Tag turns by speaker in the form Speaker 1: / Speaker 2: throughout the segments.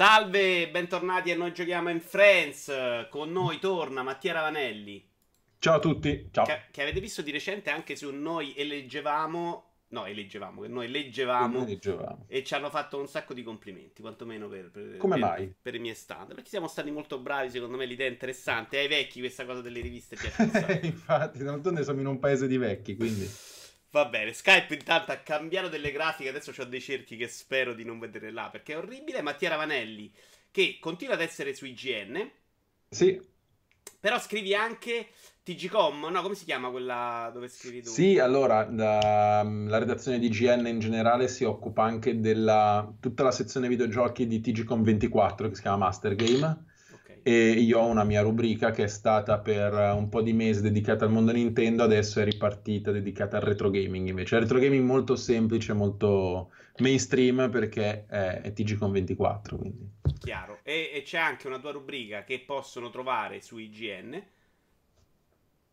Speaker 1: Salve, bentornati a Noi Giochiamo in Friends. Con noi torna Mattia Ravanelli.
Speaker 2: Ciao a tutti, ciao.
Speaker 1: Che, che avete visto di recente anche su Noi eleggevamo. No, eleggevamo, noi leggevamo,
Speaker 2: leggevamo.
Speaker 1: e ci hanno fatto un sacco di complimenti, quantomeno per, per,
Speaker 2: Come
Speaker 1: per-
Speaker 2: mai?
Speaker 1: per i miei stand. Perché siamo stati molto bravi, secondo me l'idea è interessante. Ai vecchi questa cosa delle riviste piace.
Speaker 2: Infatti, d'altronde siamo in un paese di vecchi, quindi...
Speaker 1: Va bene, Skype intanto ha cambiato delle grafiche, adesso ho dei cerchi che spero di non vedere là, perché è orribile. Mattia Ravanelli, che continua ad essere su IGN,
Speaker 2: Sì,
Speaker 1: però scrivi anche TGCom, no, come si chiama quella dove scrivi tu?
Speaker 2: sì, allora, la, la redazione di GN in generale si occupa anche della... tutta la sezione videogiochi di TGCom 24, che si chiama Master Game. E io ho una mia rubrica che è stata per un po' di mesi dedicata al mondo Nintendo, adesso è ripartita dedicata al retro gaming invece. Retro gaming molto semplice, molto mainstream, perché è, è TGCom 24, quindi...
Speaker 1: Chiaro. E, e c'è anche una tua rubrica che possono trovare su IGN,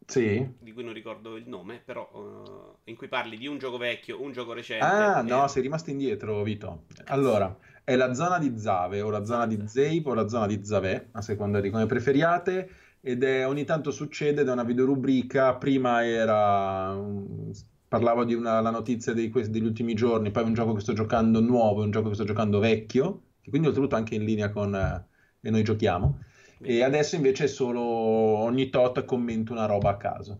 Speaker 2: Sì?
Speaker 1: di cui non ricordo il nome, però eh, in cui parli di un gioco vecchio, un gioco recente.
Speaker 2: Ah, no,
Speaker 1: e-
Speaker 2: sei rimasto indietro, Vito. Allora, è la zona di Zave, o la zona di Zeip, o la zona di Zavè, a seconda di come preferiate, ed è ogni tanto succede, ed è una videorubrica, prima era... um, parlavo di una, la notizia dei- que- degli ultimi giorni, poi un gioco che sto giocando nuovo, un gioco che sto giocando vecchio, che quindi oltretutto anche in linea con... eh, e noi giochiamo. E adesso invece è solo ogni tot commento una roba a caso.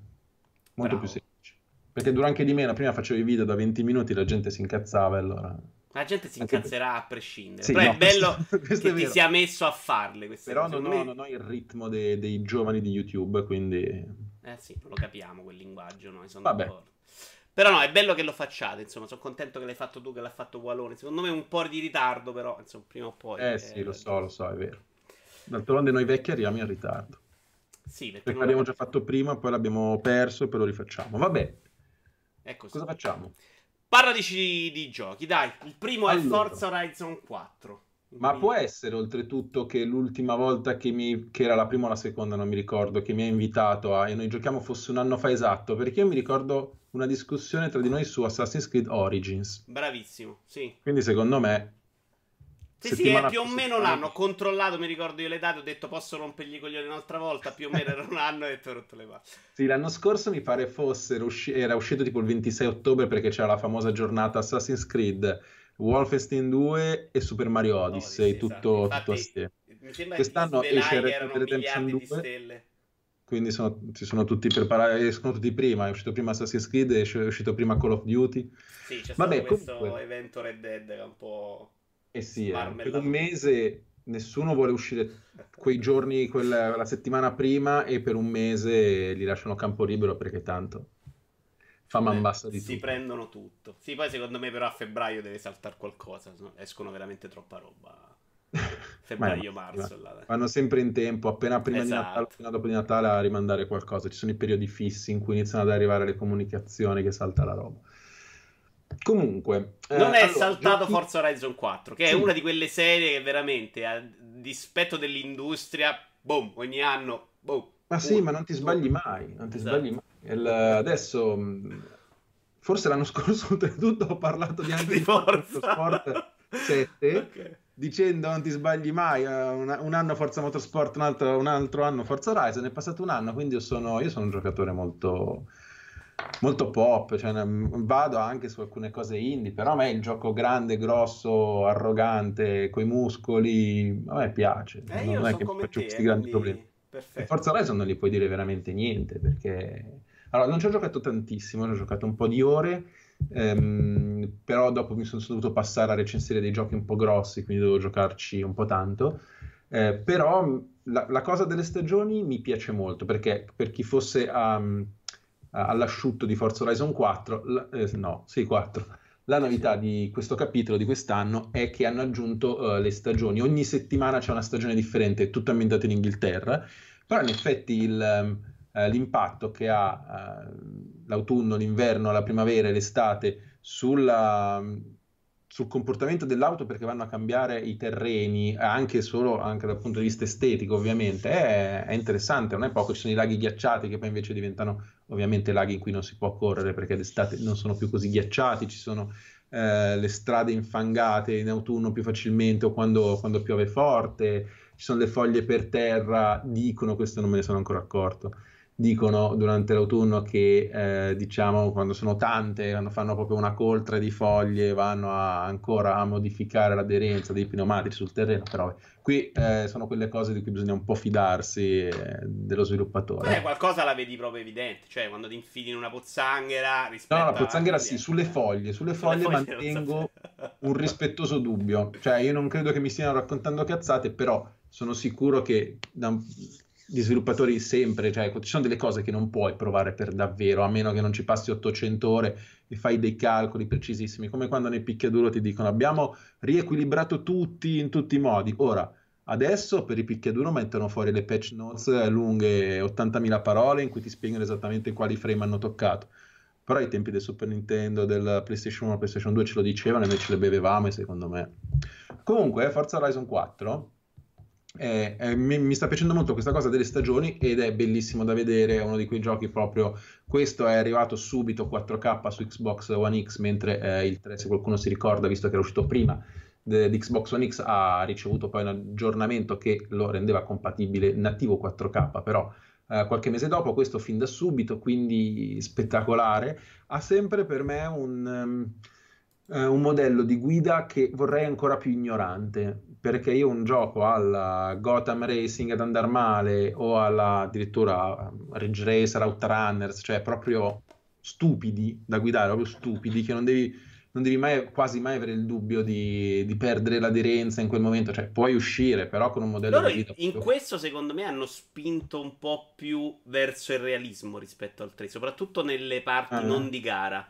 Speaker 2: Molto
Speaker 1: Bravo.
Speaker 2: più semplice. Perché dura anche di meno. Prima facevo i video da 20 minuti, la gente si incazzava e allora...
Speaker 1: La gente si incazzerà a prescindere.
Speaker 2: Sì,
Speaker 1: Però
Speaker 2: no,
Speaker 1: è bello
Speaker 2: questo- questo
Speaker 1: che
Speaker 2: è
Speaker 1: ti sia messo a farle queste
Speaker 2: Però
Speaker 1: cose.
Speaker 2: non ho,
Speaker 1: me-
Speaker 2: non ho il ritmo dei, dei giovani di YouTube, quindi...
Speaker 1: Eh sì, lo capiamo quel linguaggio, noi sono
Speaker 2: Vabbè.
Speaker 1: d'accordo. Però no, è bello che lo facciate, insomma, sono contento che l'hai fatto tu, che l'ha fatto Walone. Secondo me un po' di ritardo, però, insomma, prima o poi...
Speaker 2: Eh sì, lo so, lo so, è vero. D'altronde noi vecchi arriviamo in ritardo.
Speaker 1: Sì, perché
Speaker 2: Perché
Speaker 1: non
Speaker 2: l'abbiamo già fatto prima, poi l'abbiamo perso e poi lo rifacciamo. Vabbè,
Speaker 1: così.
Speaker 2: cosa facciamo?
Speaker 1: Parladici di giochi, dai. Il primo è
Speaker 2: Allora.
Speaker 1: Forza Horizon 4.
Speaker 2: Ma
Speaker 1: Quindi-
Speaker 2: può essere oltretutto che l'ultima volta che mi, che era la prima o la seconda, non mi ricordo, che mi ha invitato a, e noi giochiamo fosse un anno fa esatto, perché io mi ricordo una discussione tra di noi su Assassin's Creed Origins.
Speaker 1: Bravissimo, sì.
Speaker 2: Quindi secondo me...
Speaker 1: Sì, sì, è più o meno un
Speaker 2: settimana-
Speaker 1: anno. Ho controllato, mi ricordo io le date, ho detto posso rompergli i coglioni un'altra volta. Più o meno era un anno e ti ho rotto le palle.
Speaker 2: Sì, l'anno scorso mi pare usci- era uscito tipo il 26 ottobre perché c'era la famosa giornata Assassin's Creed, Wolfenstein 2 e Super Mario Odyssey,
Speaker 1: Odyssey,
Speaker 2: tutto,
Speaker 1: esatto.
Speaker 2: tutto.
Speaker 1: Mi sembra
Speaker 2: Quest'anno
Speaker 1: che
Speaker 2: esce Red Dead Redemption
Speaker 1: miliardi di
Speaker 2: 2.
Speaker 1: stelle.
Speaker 2: Quindi sono, si sono tutti preparati, escono tutti prima, è uscito prima Assassin's Creed, è usci- è uscito prima Call of Duty.
Speaker 1: Sì, c'è
Speaker 2: Vabbè,
Speaker 1: stato questo
Speaker 2: comunque.
Speaker 1: evento Red Dead che è un po'...
Speaker 2: Eh sì, eh, per un mese nessuno vuole uscire quei giorni, quella, la settimana prima e per un mese li lasciano campo libero perché tanto fa man bassa di
Speaker 1: si
Speaker 2: tutto.
Speaker 1: prendono tutto. Sì, poi secondo me però a febbraio deve saltare qualcosa, no escono veramente troppa roba. Febbraio,
Speaker 2: Ma-
Speaker 1: marzo. là.
Speaker 2: Vanno sempre in tempo, appena prima di
Speaker 1: Esatto.
Speaker 2: Natale, appena dopo di Natale, a rimandare qualcosa. Ci sono i periodi fissi in cui iniziano ad arrivare le comunicazioni che salta la roba. Comunque, eh,
Speaker 1: Non è
Speaker 2: allora,
Speaker 1: saltato
Speaker 2: giochi-
Speaker 1: Forza Horizon 4, che è
Speaker 2: Sì.
Speaker 1: una di quelle serie che veramente, a dispetto dell'industria, boom, ogni anno, boom.
Speaker 2: Ma sì,
Speaker 1: uno,
Speaker 2: ma non ti sbagli mai, non ti
Speaker 1: Esatto.
Speaker 2: sbagli mai. Il- adesso, mh, forse l'anno scorso, oltretutto, ho parlato di anche
Speaker 1: Di
Speaker 2: Forza. Motorsport 7,
Speaker 1: Ok.
Speaker 2: dicendo non ti sbagli mai, eh, un, un anno Forza Motorsport, un altro, un altro anno Forza Horizon, è passato un anno, quindi io sono, io sono un giocatore molto, molto pop, cioè, ne- vado anche su alcune cose indie, però a me il gioco grande, grosso, arrogante, coi muscoli, a me piace,
Speaker 1: Eh,
Speaker 2: non è che mi faccio
Speaker 1: te,
Speaker 2: questi grandi
Speaker 1: quindi
Speaker 2: problemi. E
Speaker 1: perfetto.
Speaker 2: Forza Horizon non gli puoi dire veramente niente perché allora non ci ho giocato tantissimo, ci ho giocato un po' di ore, ehm, però dopo mi sono dovuto passare a recensire dei giochi un po' grossi, quindi devo giocarci un po' tanto. Eh, però la, la cosa delle stagioni mi piace molto perché per chi fosse a- a- all'asciutto di Forza Horizon 4, la- eh, no, sì, 4. La novità di questo capitolo di quest'anno è che hanno aggiunto eh, le stagioni. Ogni settimana c'è una stagione differente, tutto ambientato in Inghilterra. Però in effetti il, eh, l'impatto che ha eh, l'autunno, l'inverno, la primavera e l'estate sulla, sul comportamento dell'auto perché vanno a cambiare i terreni, anche solo anche dal punto di vista estetico, ovviamente, è, è interessante, non è poco, ci sono i laghi ghiacciati che poi invece diventano ovviamente laghi in cui non si può correre perché d'estate non sono più così ghiacciati, ci sono eh, le strade infangate in autunno più facilmente o quando, quando piove forte, ci sono le foglie per terra, dicono, questo non me ne sono ancora accorto, dicono durante l'autunno che eh, diciamo quando sono tante, quando fanno proprio una coltre di foglie, vanno a, ancora a modificare l'aderenza dei pneumatici sul terreno, però qui eh, sono quelle cose di cui bisogna un po' fidarsi eh, dello sviluppatore.
Speaker 1: Eh, qualcosa la vedi proprio evidente, cioè quando ti infili in una pozzanghera
Speaker 2: No, la pozzanghera sì, sulle foglie, sulle foglie, foglie mantengo un rispettoso dubbio, cioè io non credo che mi stiano raccontando cazzate, però sono sicuro che da, gli sviluppatori sempre, cioè ci sono delle cose che non puoi provare per davvero, a meno che non ci passi 800 ore e fai dei calcoli precisissimi, come quando nel picchiaduro ti dicono abbiamo riequilibrato tutti in tutti i modi. Ora, adesso per i picchiaduro mettono fuori le patch notes lunghe 80.000 parole in cui ti spiegano esattamente quali frame hanno toccato. Però ai tempi del Super Nintendo, del PlayStation 1, PlayStation 2 ce lo dicevano e noi ce le bevevamo secondo me... Comunque, Forza Horizon 4 eh, eh, mi, mi, sta piacendo molto questa cosa delle stagioni ed è bellissimo da vedere, è uno di quei giochi proprio, questo è arrivato subito 4K su Xbox One X, mentre eh, il 3, se qualcuno si ricorda, visto che era uscito prima di Xbox One X, ha ricevuto poi un aggiornamento che lo rendeva compatibile nativo 4K, però eh, qualche mese dopo, questo fin da subito, quindi spettacolare, ha sempre per me un... Um, un modello di guida che vorrei ancora più ignorante, perché io un gioco alla Gotham Racing ad andare male o alla addirittura Ridge Racer, Outrunners, cioè proprio stupidi da guidare, proprio stupidi, che non devi, non devi mai, quasi mai avere il dubbio di, di, perdere l'aderenza in quel momento, cioè puoi uscire però con un modello
Speaker 1: Loro
Speaker 2: di guida.
Speaker 1: In questo secondo me hanno spinto un po' più verso il realismo rispetto al 3, soprattutto nelle parti ah. non di gara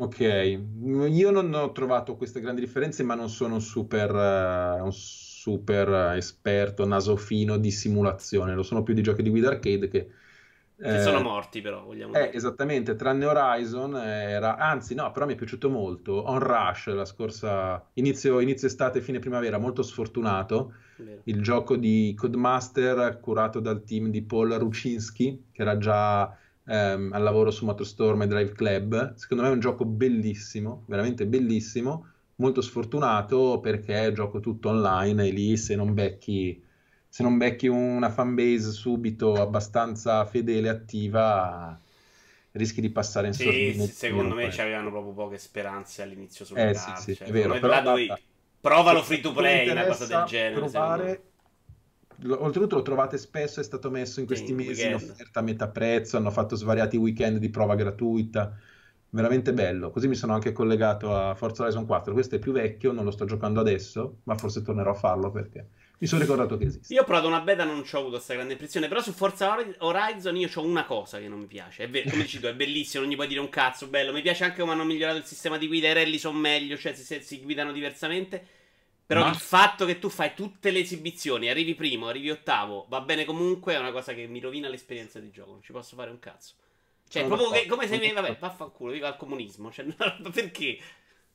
Speaker 2: Ok, io non ho trovato queste grandi differenze, ma non sono super, uh, un super esperto, nasofino di simulazione, lo sono più di giochi di guida arcade che...
Speaker 1: Che eh, sono morti però, vogliamo
Speaker 2: eh, dire. Esattamente, tranne Horizon era... Anzi no, però mi è piaciuto molto. On Rush, la scorsa... Inizio, inizio estate, fine primavera, molto sfortunato. Vero. Il gioco di Codemaster curato dal team di Paul Rucinski, che era già ehm, al lavoro su Motorstorm e Drive Club. Secondo me è un gioco bellissimo, veramente bellissimo, molto sfortunato perché gioco tutto online e lì se non becchi, se non becchi una fanbase subito abbastanza fedele e attiva rischi di passare in
Speaker 1: sì,
Speaker 2: sordina.
Speaker 1: Sì, secondo me ci avevano proprio poche speranze all'inizio sulle
Speaker 2: eh. Sì, sì,
Speaker 1: cioè,
Speaker 2: è vero,
Speaker 1: però, dove... Provalo free to play, una cosa del genere.
Speaker 2: Provare oltretutto lo trovate spesso, è stato messo in questi sì, mesi in offerta a metà prezzo, hanno fatto svariati weekend di prova gratuita, veramente bello. Così mi sono anche collegato a Forza Horizon 4, questo è più vecchio, non lo sto giocando adesso, ma forse tornerò a farlo perché mi sono ricordato che esiste.
Speaker 1: Io ho provato una beta, non ci ho avuto questa grande impressione, però su Forza Horizon io ho una cosa che non mi piace, è vero, come dici tu, è bellissimo, non gli puoi dire un cazzo, bello, mi piace anche come hanno migliorato il sistema di guida, i rally sono meglio, cioè si, si guidano diversamente però Ma... il fatto che tu fai tutte le esibizioni, arrivi primo, arrivi ottavo, va bene comunque, è una cosa che mi rovina l'esperienza di gioco. Non ci posso fare un cazzo. Cioè, sono proprio che, come se mi. Vabbè, vaffanculo, viva il comunismo. Cioè, no, perché?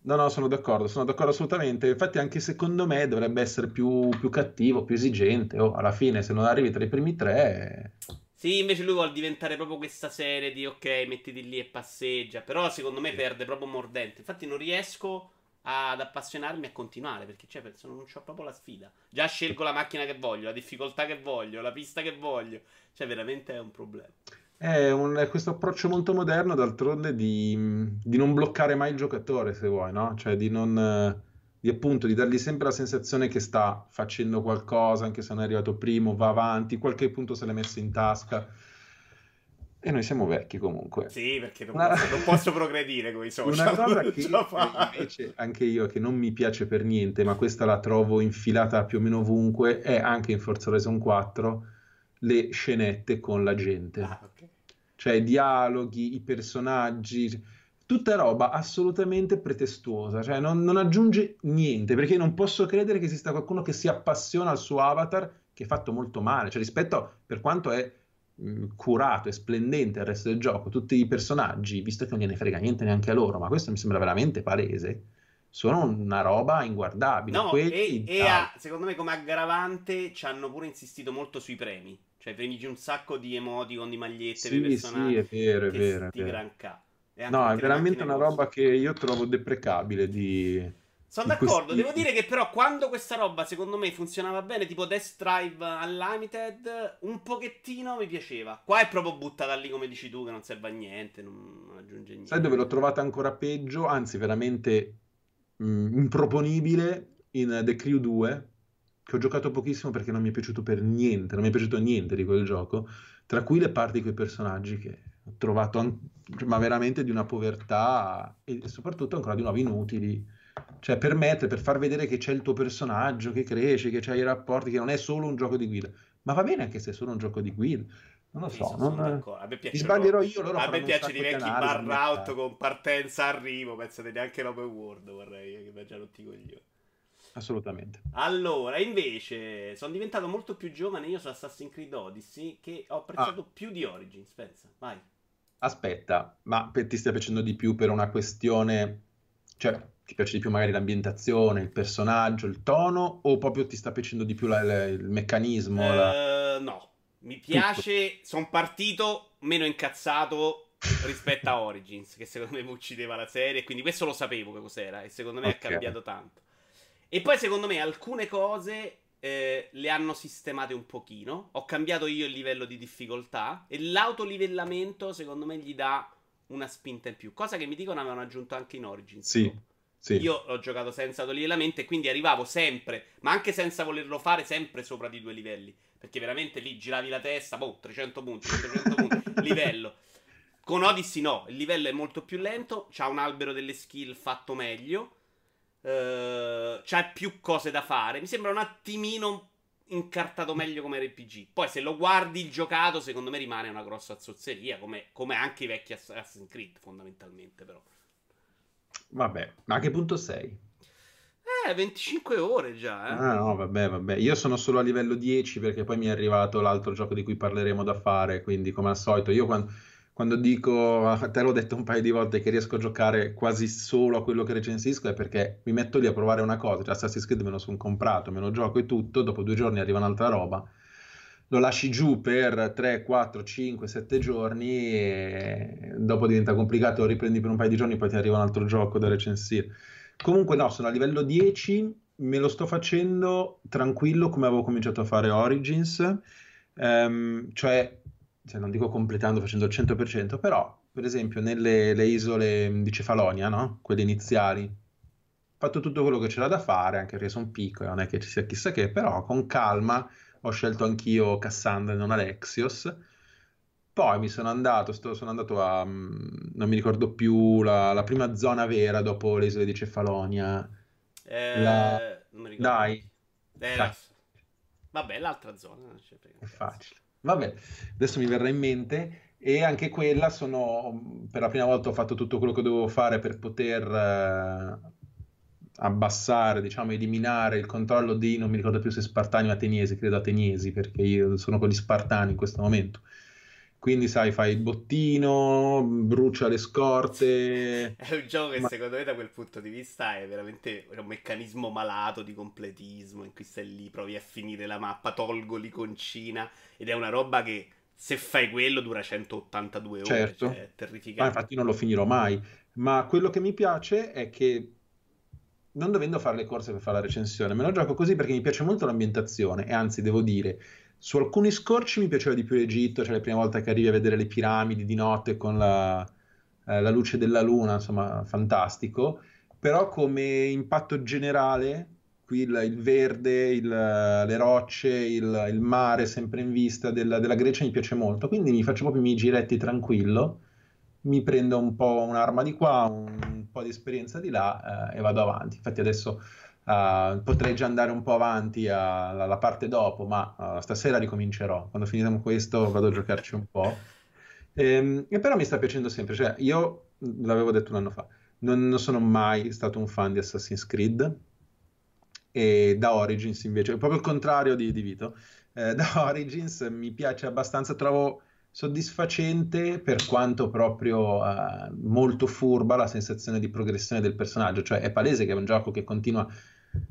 Speaker 2: No, no, sono d'accordo, sono d'accordo assolutamente. Infatti, anche secondo me dovrebbe essere più, più cattivo, più esigente. Oh, alla fine, se non arrivi tra i primi tre.
Speaker 1: Sì, invece lui vuole diventare proprio questa serie di ok, mettiti lì e passeggia. Però secondo me perde proprio mordente. Infatti, non riesco ad appassionarmi e a continuare perché cioè, penso, non ho proprio la sfida. Già scelgo la macchina che voglio, la difficoltà che voglio, la pista che voglio. Cioè, veramente è un problema.
Speaker 2: È, un, è questo approccio molto moderno, d'altronde, di, di, non bloccare mai il giocatore, se vuoi, no? Cioè, di non. Di appunto di dargli sempre la sensazione che sta facendo qualcosa, anche se non è arrivato primo, va avanti, qualche punto se l'è messo in tasca. E noi siamo vecchi comunque.
Speaker 1: Sì, perché non, una... posso, non posso progredire con i social.
Speaker 2: Una cosa che invece anche io, che non mi piace per niente, ma questa la trovo infilata più o meno ovunque, è anche in Forza Horizon 4 le scenette con la gente. Ah, okay. Cioè dialoghi, i personaggi, tutta roba assolutamente pretestuosa, cioè non, non, aggiunge niente, perché non posso credere che esista qualcuno che si appassiona al suo avatar, che è fatto molto male, cioè rispetto per quanto è Mm, curato e splendente il resto del gioco, tutti i personaggi, visto che non gliene frega niente neanche a loro, ma questo mi sembra veramente palese, sono una roba inguardabile.
Speaker 1: No, Quelli, e, e a, secondo me come aggravante ci hanno pure insistito molto sui premi. Cioè, premigi un sacco di emoticon, di magliette
Speaker 2: sì, per personaggi. Sì, è vero, è vero. È vero. No, è veramente una roba che io trovo deprecabile di...
Speaker 1: Sono d'accordo, questi... devo dire che però quando questa roba secondo me funzionava bene, tipo Death Drive Unlimited, un pochettino mi piaceva. Qua è proprio buttata lì come dici tu che non serve a niente, non, aggiunge niente.
Speaker 2: Sai dove l'ho trovata ancora peggio, anzi veramente mh, mm, improponibile in The Crew 2, che ho giocato pochissimo perché non mi è piaciuto per niente, non mi è piaciuto niente di quel gioco, tra cui le parti di quei personaggi che ho trovato, an- ma veramente di una povertà e soprattutto ancora di nuovo inutili. Cioè, permette, per far vedere che c'è il tuo personaggio, che cresce, che c'hai i rapporti, che non è solo un gioco di guida. Ma va bene anche se è solo un gioco di guida. Non lo so, non...
Speaker 1: a me piace sbaglierò io. Loro a me piace i vecchi bar out con partenza arrivo. Pensate neanche l'open world. Vorrei che mi già rotti coglioni.
Speaker 2: Assolutamente.
Speaker 1: Allora, invece, sono diventato molto più giovane io su Assassin's Creed Odyssey che ho apprezzato ah. più di Origins, pensa. Vai.
Speaker 2: Aspetta, ma ti stai piacendo di più per una questione... Cioè, ti piace di più magari l'ambientazione, il personaggio, il tono o proprio ti sta piacendo di più la, la, il meccanismo? Uh,
Speaker 1: la... No, mi piace, sono partito meno incazzato rispetto a Origins, che secondo me mi uccideva la serie, quindi questo lo sapevo che cos'era e secondo me okay. è cambiato tanto. E poi secondo me alcune cose eh, le hanno sistemate un pochino. Ho cambiato io il livello di difficoltà e l'autolivellamento secondo me gli dà una spinta in più. Cosa che mi dicono avevano aggiunto anche in Origins.
Speaker 2: Sì. Sì.
Speaker 1: Io ho giocato senza autolivellamento e quindi arrivavo sempre, ma anche senza volerlo fare, sempre sopra di due livelli. Perché veramente lì giravi la testa, boh, 300 punti, 300 punti, livello. Con Odyssey no, il livello è molto più lento, c'ha un albero delle skill fatto meglio. Uh, c'ha più cose da fare. Mi sembra un attimino incartato meglio come RPG. Poi se lo guardi il giocato, secondo me rimane una grossa zozzeria, come, come anche i vecchi Assassin's Creed, fondamentalmente, però.
Speaker 2: Vabbè, ma a che punto sei?
Speaker 1: Eh, 25 ore già, eh.
Speaker 2: Ah, no, vabbè, vabbè. Io sono solo a livello 10 perché poi mi è arrivato l'altro gioco di cui parleremo da fare, quindi come al solito, io quando quando dico, te l'ho detto un paio di volte che riesco a giocare quasi solo a quello che recensisco, è perché mi metto lì a provare una cosa, cioè Assassin's Creed me lo sono comprato, me lo gioco e tutto, dopo due giorni arriva un'altra roba, lo lasci giù per 3, 4, 5, 7 giorni e dopo diventa complicato, lo riprendi per un paio di giorni, poi ti arriva un altro gioco da recensire. Comunque no, sono a livello 10, me lo sto facendo tranquillo come avevo cominciato a fare Origins, um, cioè cioè non dico completando facendo il 100%, però per esempio nelle isole di Cefalonia, no? quelle iniziali, ho fatto tutto quello che c'era da fare, anche perché sono piccole, non è che ci sia chissà che, però con calma ho scelto anch'io Cassandra e non Alexios. Poi mi sono andato, sto, sono andato a, mm, non mi ricordo più, la, la prima zona vera dopo le isole di Cefalonia.
Speaker 1: Eh, la...
Speaker 2: Dai.
Speaker 1: Eh, la... Vabbè, l'altra zona.
Speaker 2: È facile. Vabbè, adesso mi verrà in mente e anche quella sono, per la prima volta ho fatto tutto quello che dovevo fare per poter eh, abbassare, diciamo, eliminare il controllo di, non mi ricordo più se spartani o ateniesi, credo ateniesi, perché io sono con gli spartani in questo momento. Quindi, sai, fai il bottino, brucia le scorte.
Speaker 1: È un gioco che, Ma... secondo me, da quel punto di vista è veramente un meccanismo malato di completismo. In cui stai lì, provi a finire la mappa, tolgo l'iconcina. Ed è una roba che, se fai quello, dura 182 ore.
Speaker 2: Certo.
Speaker 1: Cioè, è terrificante.
Speaker 2: Ma infatti, non lo finirò mai. Ma quello che mi piace è che non dovendo fare le corse per fare la recensione, me lo gioco così perché mi piace molto l'ambientazione e anzi devo dire su alcuni scorci mi piaceva di più l'Egitto, cioè la prima volta che arrivi a vedere le piramidi di notte con la, eh, la luce della luna, insomma, fantastico. Però come impatto generale, qui il, il verde, il, le rocce, il, il, mare sempre in vista della, della Grecia mi piace molto. Quindi mi faccio proprio i miei giretti tranquillo, mi prendo un po' un'arma di qua, un, po' di esperienza di là eh, e vado avanti. Infatti adesso Uh, potrei già andare un po' avanti alla, parte dopo, ma uh, stasera ricomincerò. Quando finiremo questo vado a giocarci un po'. E, ehm, e, però mi sta piacendo sempre. Cioè, io l'avevo detto un anno fa, non, non, sono mai stato un fan di Assassin's Creed. E da Origins invece, proprio il contrario di, di Vito. Eh, da Origins mi piace abbastanza, trovo soddisfacente per quanto proprio uh, molto furba la sensazione di progressione del personaggio, cioè è palese che è un gioco che continua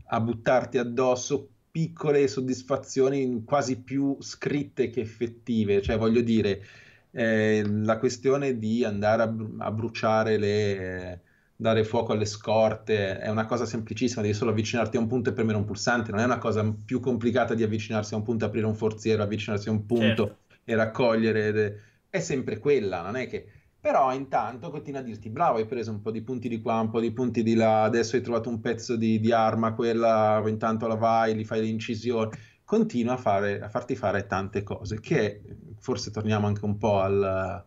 Speaker 2: a buttarti addosso piccole soddisfazioni quasi più scritte che effettive, cioè voglio dire, eh, la questione di andare a, a bruciare le dare fuoco alle scorte è una cosa semplicissima, devi solo avvicinarti a un punto e premere un pulsante, non è una cosa più complicata di avvicinarsi a un punto, aprire un forziere, avvicinarsi a un punto. Certo. E raccogliere, è sempre quella, non è che... Però intanto continua a dirti, bravo, hai preso un po' di punti di qua, un po' di punti di là, adesso hai trovato un pezzo di, di arma, quella, intanto la vai, li fai le incisioni, continua a, fare, a farti fare tante cose, che forse torniamo anche un po' al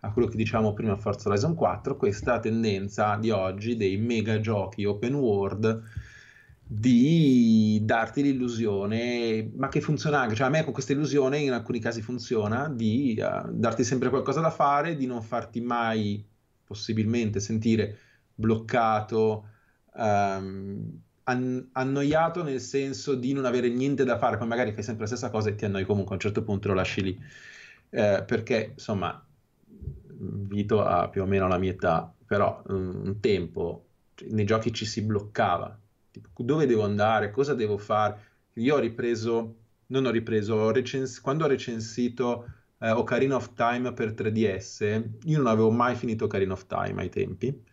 Speaker 2: a quello che diciamo prima Forza Horizon 4, questa tendenza di oggi dei mega giochi open world di darti l'illusione, ma che funziona anche, cioè a me con questa illusione in alcuni casi funziona, di uh, darti sempre qualcosa da fare, di non farti mai possibilmente sentire bloccato, um, an- annoiato nel senso di non avere niente da fare, poi magari fai sempre la stessa cosa e ti annoi comunque a un certo punto lo lasci lì. Eh, perché insomma Vito ha più o meno la mia età, però um, un tempo cioè, nei giochi ci si bloccava. Tipo, dove devo andare? Cosa devo fare? Io ho ripreso, non ho ripreso, ho recens- quando ho recensito eh, Ocarina of Time per 3DS, io non avevo mai finito Ocarina of Time ai tempi.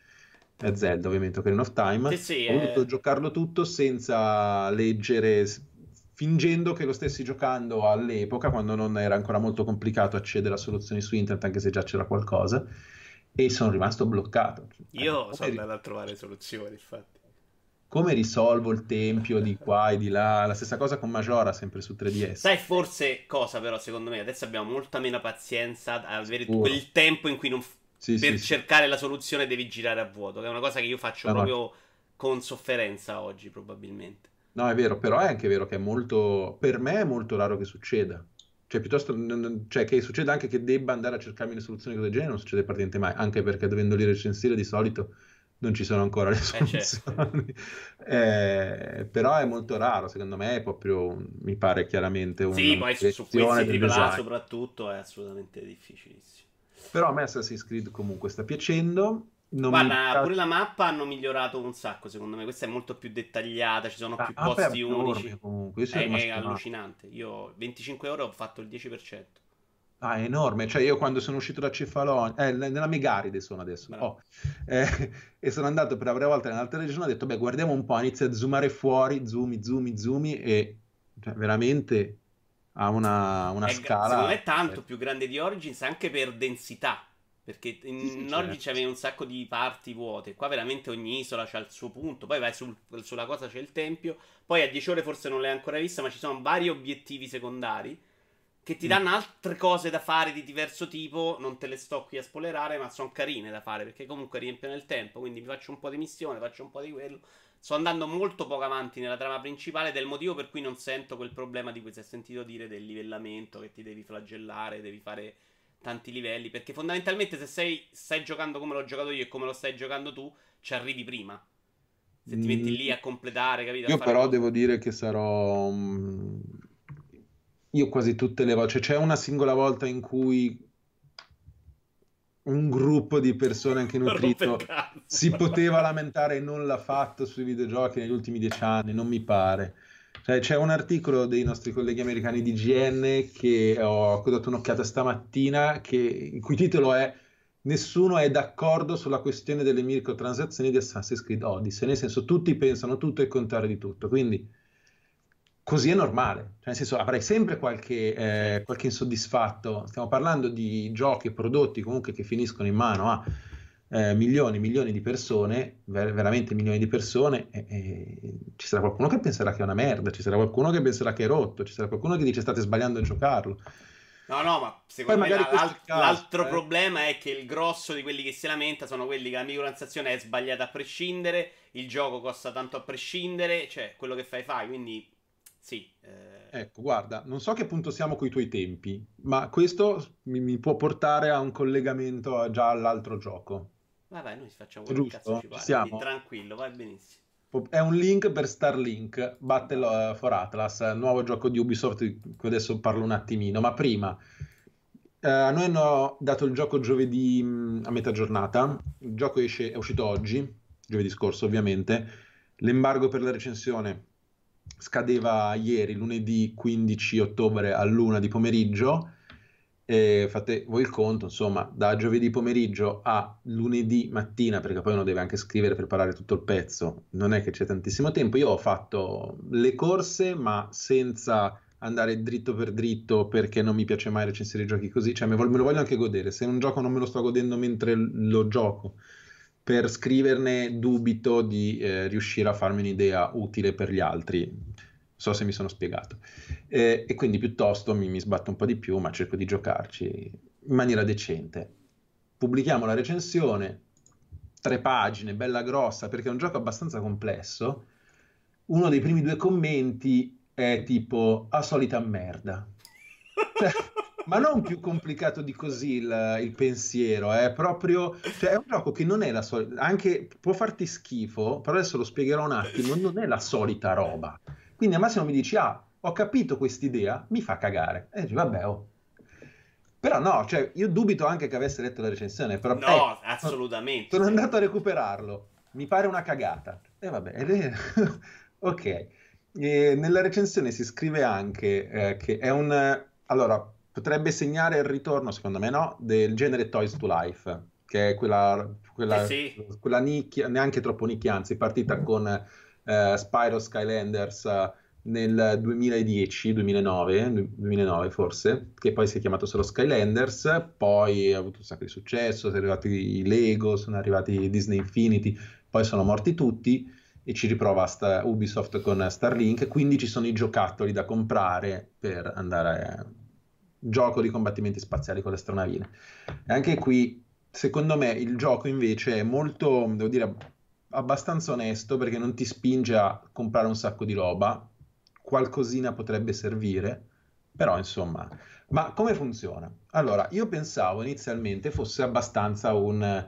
Speaker 2: È Zelda, ovviamente, Ocarina of Time. Sì, sì, ho voluto eh... giocarlo tutto senza leggere fingendo che lo stessi giocando all'epoca, quando non era ancora molto complicato accedere a soluzioni su internet, anche se già c'era qualcosa, e sono rimasto bloccato.
Speaker 1: Io eh, sono andato a trovare soluzioni, infatti.
Speaker 2: Come risolvo il tempio di qua e di là? La stessa cosa con Majora, sempre su 3DS.
Speaker 1: Sai forse cosa però, secondo me, adesso abbiamo molta meno pazienza ad avere Sicuro. quel tempo in cui non... Sì, per sì, cercare sì. la soluzione devi girare a vuoto, che è una cosa che io faccio no, proprio no. con sofferenza oggi, probabilmente.
Speaker 2: No, è vero, però è anche vero che è molto, per me è molto raro che succeda. Cioè, piuttosto, cioè, che succeda anche che debba andare a cercarmi le soluzioni del genere, non succede praticamente mai, anche perché dovendoli recensire di solito non ci sono ancora le soluzioni. Eh, certo. eh, però è molto raro, secondo me è proprio, mi pare chiaramente una
Speaker 1: Sì, poi su, su questi AAA soprattutto è assolutamente difficilissimo.
Speaker 2: Però a me Assassin's Creed comunque sta piacendo
Speaker 1: non Guarda, mi... pure la mappa hanno migliorato un sacco, secondo me. Questa è molto più dettagliata, ci sono ah, più posti unici. Comunque. È, è allucinante. Io 25 ore ho fatto il 10%.
Speaker 2: Ah, è enorme. Cioè, io quando sono uscito da Cefalonia, eh, nella Megaride sono adesso, oh, eh, e sono andato per la prima volta nell'altra regione, ho detto, beh, guardiamo un po', inizia a zoomare fuori, zoomi, zoomi, zoomi, e cioè, veramente ha una, una
Speaker 1: è,
Speaker 2: scala...
Speaker 1: Secondo me è tanto più grande di Origins, anche per densità perché in sì, sì, Nordic certo. avevi un sacco di parti vuote. Qua veramente ogni isola c'ha il suo punto. Poi vai sul, sulla cosa c'è il tempio. Poi a 10 ore forse non l'hai ancora vista, ma ci sono vari obiettivi secondari che ti mm. danno altre cose da fare di diverso tipo. Non te le sto qui a spoilerare, ma sono carine da fare perché comunque riempiono il tempo. Quindi mi faccio un po' di missione, faccio un po' di quello. Sto andando molto poco avanti nella trama principale. Del motivo per cui non sento quel problema di cui si è sentito dire del livellamento che ti devi flagellare, devi fare tanti livelli. Perché fondamentalmente se sei, stai giocando come l'ho giocato io e come lo stai giocando tu, ci arrivi prima. Se ti metti lì a completare, capito?
Speaker 2: Io però devo dire che sarò... Mm, io quasi tutte le volte... Cioè c'è una singola volta in cui un gruppo di persone anche nutrito si poteva lamentare e non l'ha fatto sui videogiochi negli ultimi dieci anni, non mi pare. Cioè, c'è un articolo dei nostri colleghi americani di GN che ho dato un'occhiata stamattina, che, il cui titolo è Nessuno è d'accordo sulla questione delle microtransazioni di Assassin's Creed Odyssey, nel senso tutti pensano tutto e il contrario di tutto, quindi così è normale, cioè, nel senso avrai sempre qualche, eh, qualche insoddisfatto, stiamo parlando di giochi e prodotti comunque che finiscono in mano a eh, milioni e milioni di persone, ver- veramente milioni di persone, e, e ci sarà qualcuno che penserà che è una merda, ci sarà qualcuno che penserà che è rotto, ci sarà qualcuno che dice state sbagliando a giocarlo.
Speaker 1: No, no, ma secondo Poi me la, l'alt- caso, l'altro eh. problema è che il grosso di quelli che si lamenta sono quelli che la microtransazione è sbagliata a prescindere, il gioco costa tanto a prescindere, cioè quello che fai fai, quindi sì. Eh...
Speaker 2: Ecco, guarda, non so a che punto siamo con i tuoi tempi, ma questo mi, mi può portare a un collegamento a già all'altro gioco.
Speaker 1: Vabbè, noi facciamo quello che cazzo ci pare. Siamo. Tranquillo, va benissimo.
Speaker 2: È un link per Starlink Battle uh, for Atlas, nuovo gioco di Ubisoft di cui adesso parlo un attimino, ma prima uh, a noi hanno dato il gioco giovedì mm, a metà giornata, il gioco esce, è uscito oggi, giovedì scorso ovviamente, l'embargo per la recensione scadeva ieri, lunedì 15 ottobre a luna di pomeriggio E fate voi il conto, insomma, da giovedì pomeriggio a lunedì mattina, perché poi uno deve anche scrivere, preparare tutto il pezzo, non è che c'è tantissimo tempo. Io ho fatto le corse, ma senza andare dritto per dritto perché non mi piace mai recensire i giochi così, cioè me, lo voglio anche godere. Se un gioco non me lo sto godendo mentre lo gioco, per scriverne dubito di eh, riuscire a farmi un'idea utile per gli altri. So se mi sono spiegato. Eh, e quindi piuttosto mi, mi sbatto un po' di più, ma cerco di giocarci in maniera decente. Pubblichiamo la recensione, tre pagine, bella grossa, perché è un gioco abbastanza complesso. Uno dei primi due commenti è tipo a solita merda. Ma non più complicato di così il, il pensiero, è proprio, cioè è un gioco che non è la solita, anche può farti schifo, però adesso lo spiegherò un attimo, non è la solita roba. Quindi al massimo mi dici, ah, ho capito quest'idea, mi fa cagare. E dici, vabbè, oh. Però no, cioè, io dubito anche che avesse letto la recensione, però...
Speaker 1: No, eh, assolutamente.
Speaker 2: Sono andato a recuperarlo, mi pare una cagata. E vabbè, ok. E nella recensione si scrive anche eh, che è un... Allora, potrebbe segnare il ritorno, secondo me no, del genere Toys to Life, che è quella, quella, eh sì. quella nicchia, neanche troppo nicchia, anzi partita con eh, Spyro Skylanders uh, nel 2010, 2009, 2009 forse, che poi si è chiamato solo Skylanders, poi ha avuto un sacco di successo, sono arrivati i Lego, sono arrivati i Disney Infinity, poi sono morti tutti e ci riprova sta, Ubisoft con Starlink, quindi ci sono i giocattoli da comprare per andare a gioco di combattimenti spaziali con le astronavine. E anche qui, secondo me, il gioco invece è molto, devo dire, abbastanza onesto perché non ti spinge a comprare un sacco di roba, qualcosina potrebbe servire, però insomma... Ma come funziona? Allora, io pensavo inizialmente fosse abbastanza un...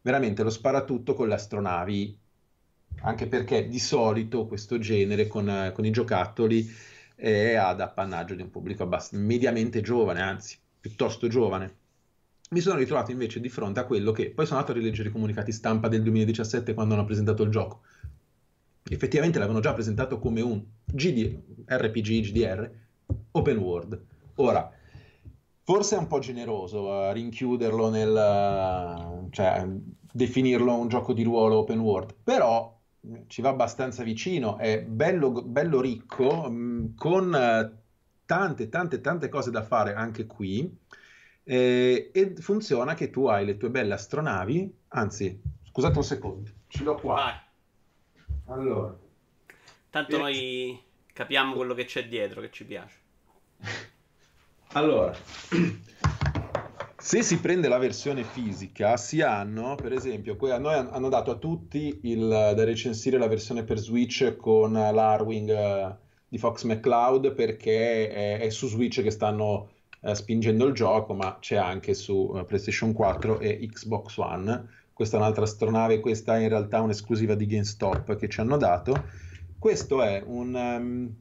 Speaker 2: veramente lo sparatutto con le astronavi, anche perché di solito questo genere con, con i giocattoli è ad appannaggio di un pubblico abbast- mediamente giovane, anzi piuttosto giovane. Mi sono ritrovato invece di fronte a quello che poi sono andato a rileggere i comunicati stampa del 2017 quando hanno presentato il gioco. Effettivamente l'avevano già presentato come un GD, RPG, GDR, open world. Ora, forse è un po' generoso uh, rinchiuderlo nel, cioè definirlo un gioco di ruolo open world, però ci va abbastanza vicino, è bello, bello ricco, mh, mm, con uh, tante, tante, tante cose da fare anche qui. Eh, e funziona che tu hai le tue belle astronavi, anzi, scusate un secondo, ce l'ho qua. Vai. Allora.
Speaker 1: Tanto e... noi capiamo quello che c'è dietro, che ci piace.
Speaker 2: allora, se si prende la versione fisica, si hanno, per esempio, a noi hanno dato a tutti il, da recensire la versione per Switch con l'Arwing uh, di Fox McCloud perché è, è, su Switch che stanno uh, spingendo il gioco, ma c'è anche su uh, PlayStation 4 e Xbox One. Questa è un'altra astronave, questa è in realtà un'esclusiva di GameStop che ci hanno dato. Questo è un... Um,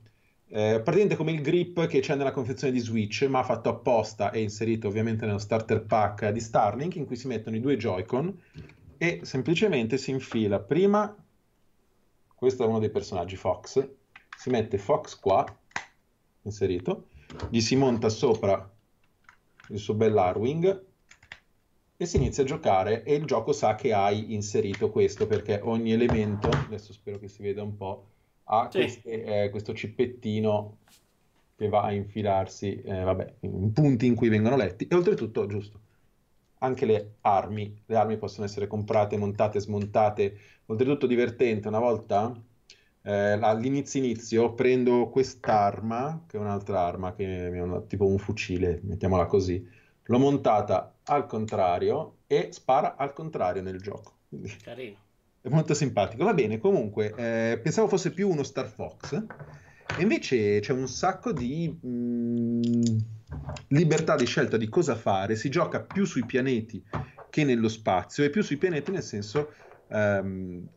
Speaker 2: eh, praticamente come il grip che c'è nella confezione di Switch, ma fatto apposta e inserito ovviamente nello starter pack di Starlink, in cui si mettono i due Joy-Con e semplicemente si infila. Prima, questo è uno dei personaggi Fox, si mette Fox qua, inserito, gli si monta sopra il suo bel Arwing e si inizia a giocare e il gioco sa che hai inserito questo perché ogni elemento, adesso spero che si veda un po', ha sì. queste, eh, questo cippettino che va a infilarsi eh, vabbè, in punti in cui vengono letti e oltretutto, giusto, anche le armi, le armi possono essere comprate, montate, smontate, oltretutto divertente, una volta eh, all'inizio inizio prendo quest'arma, che è un'altra arma, che è una, tipo un fucile, mettiamola così, l'ho montata al contrario e spara al contrario nel gioco.
Speaker 1: Carino
Speaker 2: è molto simpatico. Va bene, comunque, eh, pensavo fosse più uno Star Fox, e invece c'è un sacco di mh, mm, libertà di scelta di cosa fare. Si gioca più sui pianeti che nello spazio, e più sui pianeti nel senso ehm,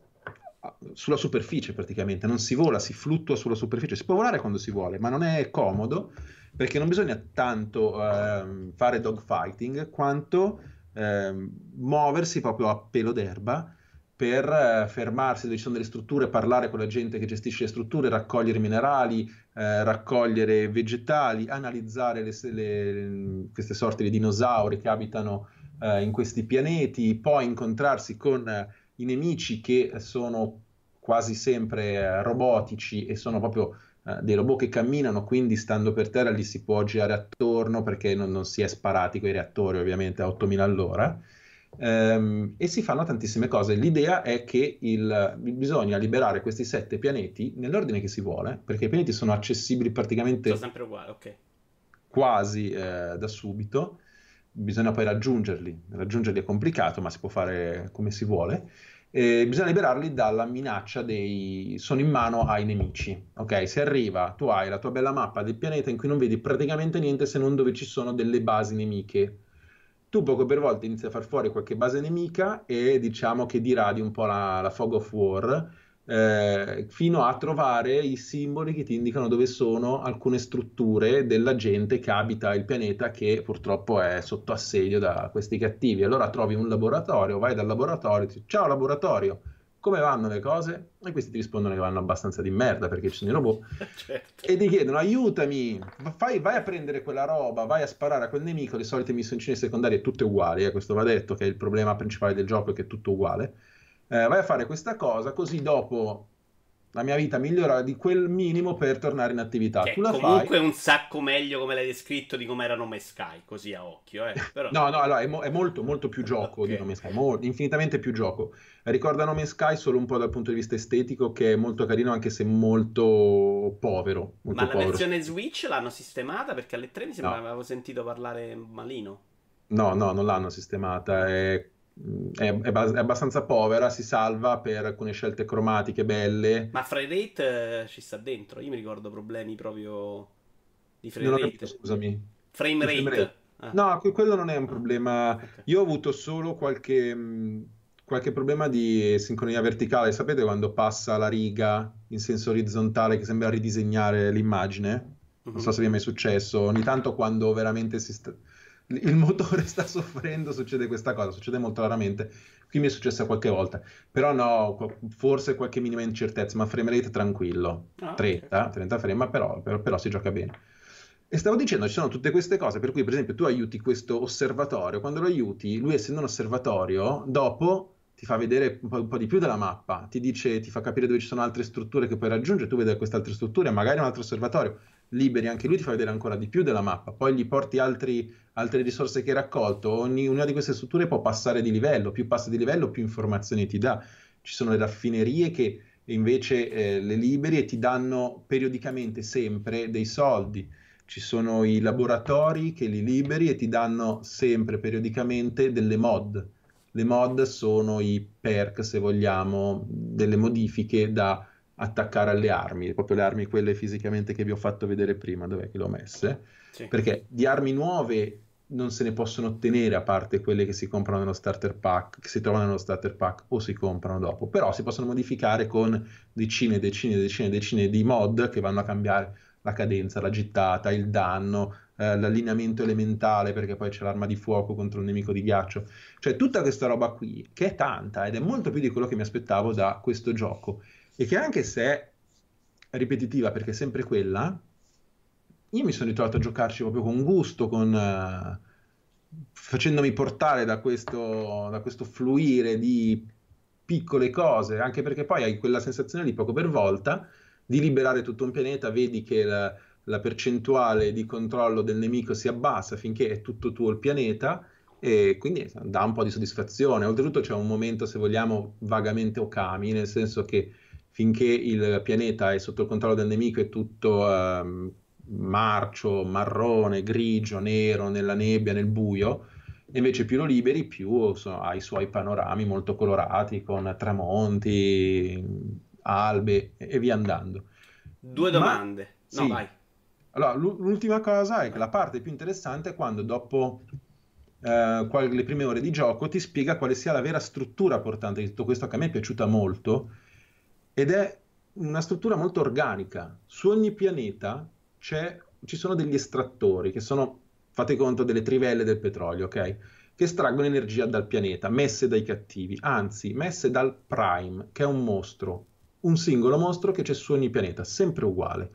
Speaker 2: sulla superficie praticamente. Non si vola, si fluttua sulla superficie. Si può volare quando si vuole, ma non è comodo perché non bisogna tanto ehm, fare dogfighting quanto ehm, muoversi proprio a pelo d'erba per eh, fermarsi dove ci sono delle strutture, parlare con la gente che gestisce le strutture, raccogliere minerali, eh, raccogliere vegetali, analizzare le, le, queste sorte di dinosauri che abitano eh, in questi pianeti, poi incontrarsi con eh, i nemici che sono quasi sempre eh, robotici e sono proprio eh, dei robot che camminano, quindi stando per terra li si può girare attorno perché non, non si è sparati con i reattori ovviamente a 8000 all'ora ehm, e si fanno tantissime cose. L'idea è che il, bisogna liberare questi sette pianeti nell'ordine che si vuole, perché i pianeti sono accessibili praticamente
Speaker 1: sono sempre uguali, ok.
Speaker 2: quasi eh, da subito. Bisogna poi raggiungerli. Raggiungerli è complicato, ma si può fare come si vuole. E bisogna liberarli dalla minaccia dei... sono in mano ai nemici. Ok, se arriva, tu hai la tua bella mappa del pianeta in cui non vedi praticamente niente se non dove ci sono delle basi nemiche tu poco per volta inizi a far fuori qualche base nemica e diciamo che diradi un po' la, la fog of war eh, fino a trovare i simboli che ti indicano dove sono alcune strutture della gente che abita il pianeta che purtroppo è sotto assedio da questi cattivi. Allora trovi un laboratorio, vai dal laboratorio, dici, ciao laboratorio, come vanno le cose? E questi ti rispondono che vanno abbastanza di merda perché ci sono i robot certo. e ti chiedono aiutami, fai, vai a prendere quella roba, vai a sparare a quel nemico, le solite missioni secondarie tutte uguali, eh, questo va detto che è il problema principale del gioco è che è tutto uguale. Eh, vai a fare questa cosa così dopo la mia vita migliora di quel minimo per tornare in attività.
Speaker 1: Che tu la comunque fai... un sacco meglio come l'hai descritto di come era Nome Sky, così a occhio. Eh. Però...
Speaker 2: no, no, allora, è, mo- è, molto, molto più gioco okay. di Nome Sky, mo- infinitamente più gioco. Ricorda Nome Sky solo un po' dal punto di vista estetico, che è molto carino anche se molto povero. Molto
Speaker 1: Ma
Speaker 2: povero.
Speaker 1: la versione Switch l'hanno sistemata? Perché alle 3 mi sembra no. avevo sentito parlare malino.
Speaker 2: No, no, non l'hanno sistemata. È è, è, abbastanza povera, si salva per alcune scelte cromatiche belle.
Speaker 1: Ma frame rate eh, ci sta dentro? Io mi ricordo problemi proprio di frame
Speaker 2: non
Speaker 1: rate.
Speaker 2: Capito, scusami.
Speaker 1: Frame rate. Frame rate.
Speaker 2: Ah. No, quello non è un problema. Okay. Io ho avuto solo qualche, qualche problema di sincronia verticale. Sapete quando passa la riga in senso orizzontale che sembra ridisegnare l'immagine? Non so mhm. se vi è mai successo. Ogni tanto quando veramente si sta il motore sta soffrendo, succede questa cosa, succede molto raramente. Qui mi è successa qualche volta, però no, forse qualche minima incertezza, ma frame rate tranquillo, ah, 30, okay. 30 frame, però, però, però si gioca bene. E stavo dicendo, ci sono tutte queste cose, per cui per esempio tu aiuti questo osservatorio, quando lo aiuti, lui essendo un osservatorio, dopo ti fa vedere un po', un po', di più della mappa, ti dice, ti fa capire dove ci sono altre strutture che puoi raggiungere, tu vedi queste altre strutture, magari un altro osservatorio, liberi anche lui, ti fa vedere ancora di più della mappa, poi gli porti altri, altre risorse che hai raccolto, ognuna di queste strutture può passare di livello, più passa di livello più informazioni ti dà. Ci sono le raffinerie che invece eh, le liberi e ti danno periodicamente sempre dei soldi. Ci sono i laboratori che li liberi e ti danno sempre periodicamente delle mod. Le mod sono i perk, se vogliamo, delle modifiche da attaccare alle armi, proprio le armi quelle fisicamente che vi ho fatto vedere prima, dove che le ho messe, sì. perché di armi nuove non se ne possono ottenere a parte quelle che si comprano nello starter pack, che si trovano nello starter pack o si comprano dopo, però si possono modificare con decine e decine e decine e decine di mod che vanno a cambiare la cadenza, la gittata, il danno, eh, l'allineamento elementale perché poi c'è l'arma di fuoco contro un nemico di ghiaccio, cioè tutta questa roba qui che è tanta ed è molto più di quello che mi aspettavo da questo gioco e che anche se è ripetitiva perché è sempre quella, io mi sono ritrovato a giocarci proprio con gusto, con, uh, facendomi portare da questo, da questo fluire di piccole cose, anche perché poi hai quella sensazione di poco per volta di liberare tutto un pianeta, vedi che la, la percentuale di controllo del nemico si abbassa finché è tutto tuo il pianeta e quindi dà un po' di soddisfazione. Oltretutto c'è un momento, se vogliamo, vagamente okami, nel senso che finché il pianeta è sotto il controllo del nemico è tutto um, marcio, marrone, grigio, nero, nella nebbia, nel buio, invece più lo liberi più so, ha i suoi panorami molto colorati con tramonti, albe e via andando.
Speaker 1: Due domande. Ma, no, sì. vai.
Speaker 2: Allora, l'ultima cosa è che la parte più interessante è quando dopo eh, le prime ore di gioco ti spiega quale sia la vera struttura portante di tutto questo che a me è piaciuta molto ed è una struttura molto organica. Su ogni pianeta ci sono degli estrattori che sono, fate conto, delle trivelle del petrolio, ok? che estraggono energia dal pianeta, messe dai cattivi, anzi messe dal Prime, che è un mostro, un singolo mostro che c'è su ogni pianeta, sempre uguale.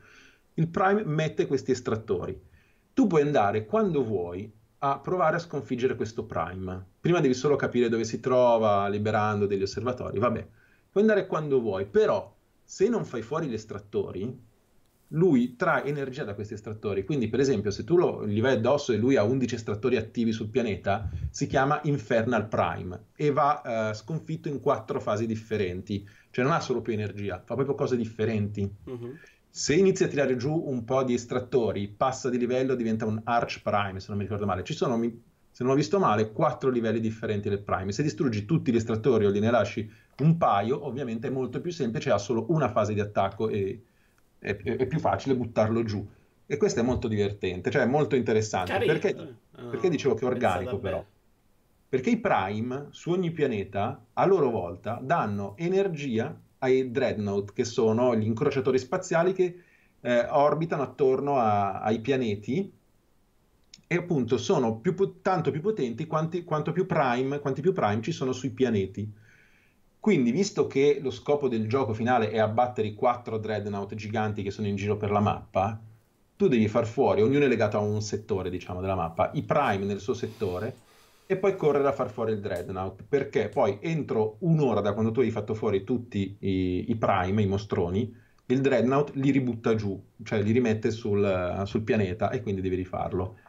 Speaker 2: Il Prime mette questi estrattori. Tu puoi andare quando vuoi a provare a sconfiggere questo Prime. Prima devi solo capire dove si trova, liberando degli osservatori, vabbè. Puoi andare quando vuoi, però se non fai fuori gli estrattori, lui trae energia da questi estrattori. Quindi, per esempio, se tu lo, gli vai addosso e lui ha 11 estrattori attivi sul pianeta, si chiama Infernal Prime e va uh, sconfitto in quattro fasi differenti. Cioè non ha solo più energia, fa proprio cose differenti. Uh-huh. Se inizi a tirare giù un po' di estrattori, passa di livello, diventa un Arch Prime, se non mi ricordo male. Ci sono, se non ho visto male, quattro livelli differenti del Prime. Se distruggi tutti gli estrattori o gliene lasci un paio, ovviamente è molto più semplice, ha solo una fase di attacco e è, è, più facile buttarlo giù. E questo è molto divertente, cioè molto interessante. Carino. Perché, uh, perché dicevo che è organico però? Perché i Prime su ogni pianeta, a loro volta, danno energia ai Dreadnought, che sono gli incrociatori spaziali che eh, orbitano attorno a, ai pianeti e appunto sono più, tanto più potenti quanti, quanto più prime, quanti più prime ci sono sui pianeti. Quindi, visto che lo scopo del gioco finale è abbattere i quattro dreadnought giganti che sono in giro per la mappa, tu devi far fuori, ognuno è legato a un settore, diciamo, della mappa, i prime nel suo settore e poi correre a far fuori il dreadnought, perché poi entro un'ora da quando tu hai fatto fuori tutti i, i prime, i mostroni, il dreadnought li ributta giù, cioè li rimette sul, sul pianeta e quindi devi rifarlo.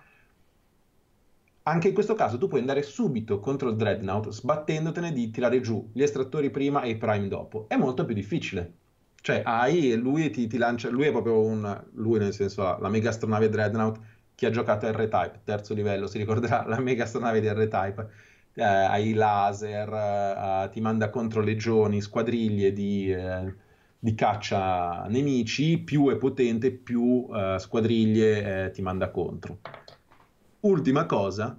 Speaker 2: Anche in questo caso tu puoi andare subito contro il Dreadnought sbattendotene di tirare giù gli estrattori prima e i prime dopo. È molto più difficile. Cioè, hai e lui ti, ti lancia. Lui è proprio un. Lui, nel senso, la mega astronave Dreadnought. Chi ha giocato a R-Type, terzo livello, si ricorderà la mega astronave di R-Type. Eh, hai laser, eh, ti manda contro legioni, squadriglie di, eh, di caccia nemici. Più è potente, più eh, squadriglie eh, ti manda contro. Ultima cosa,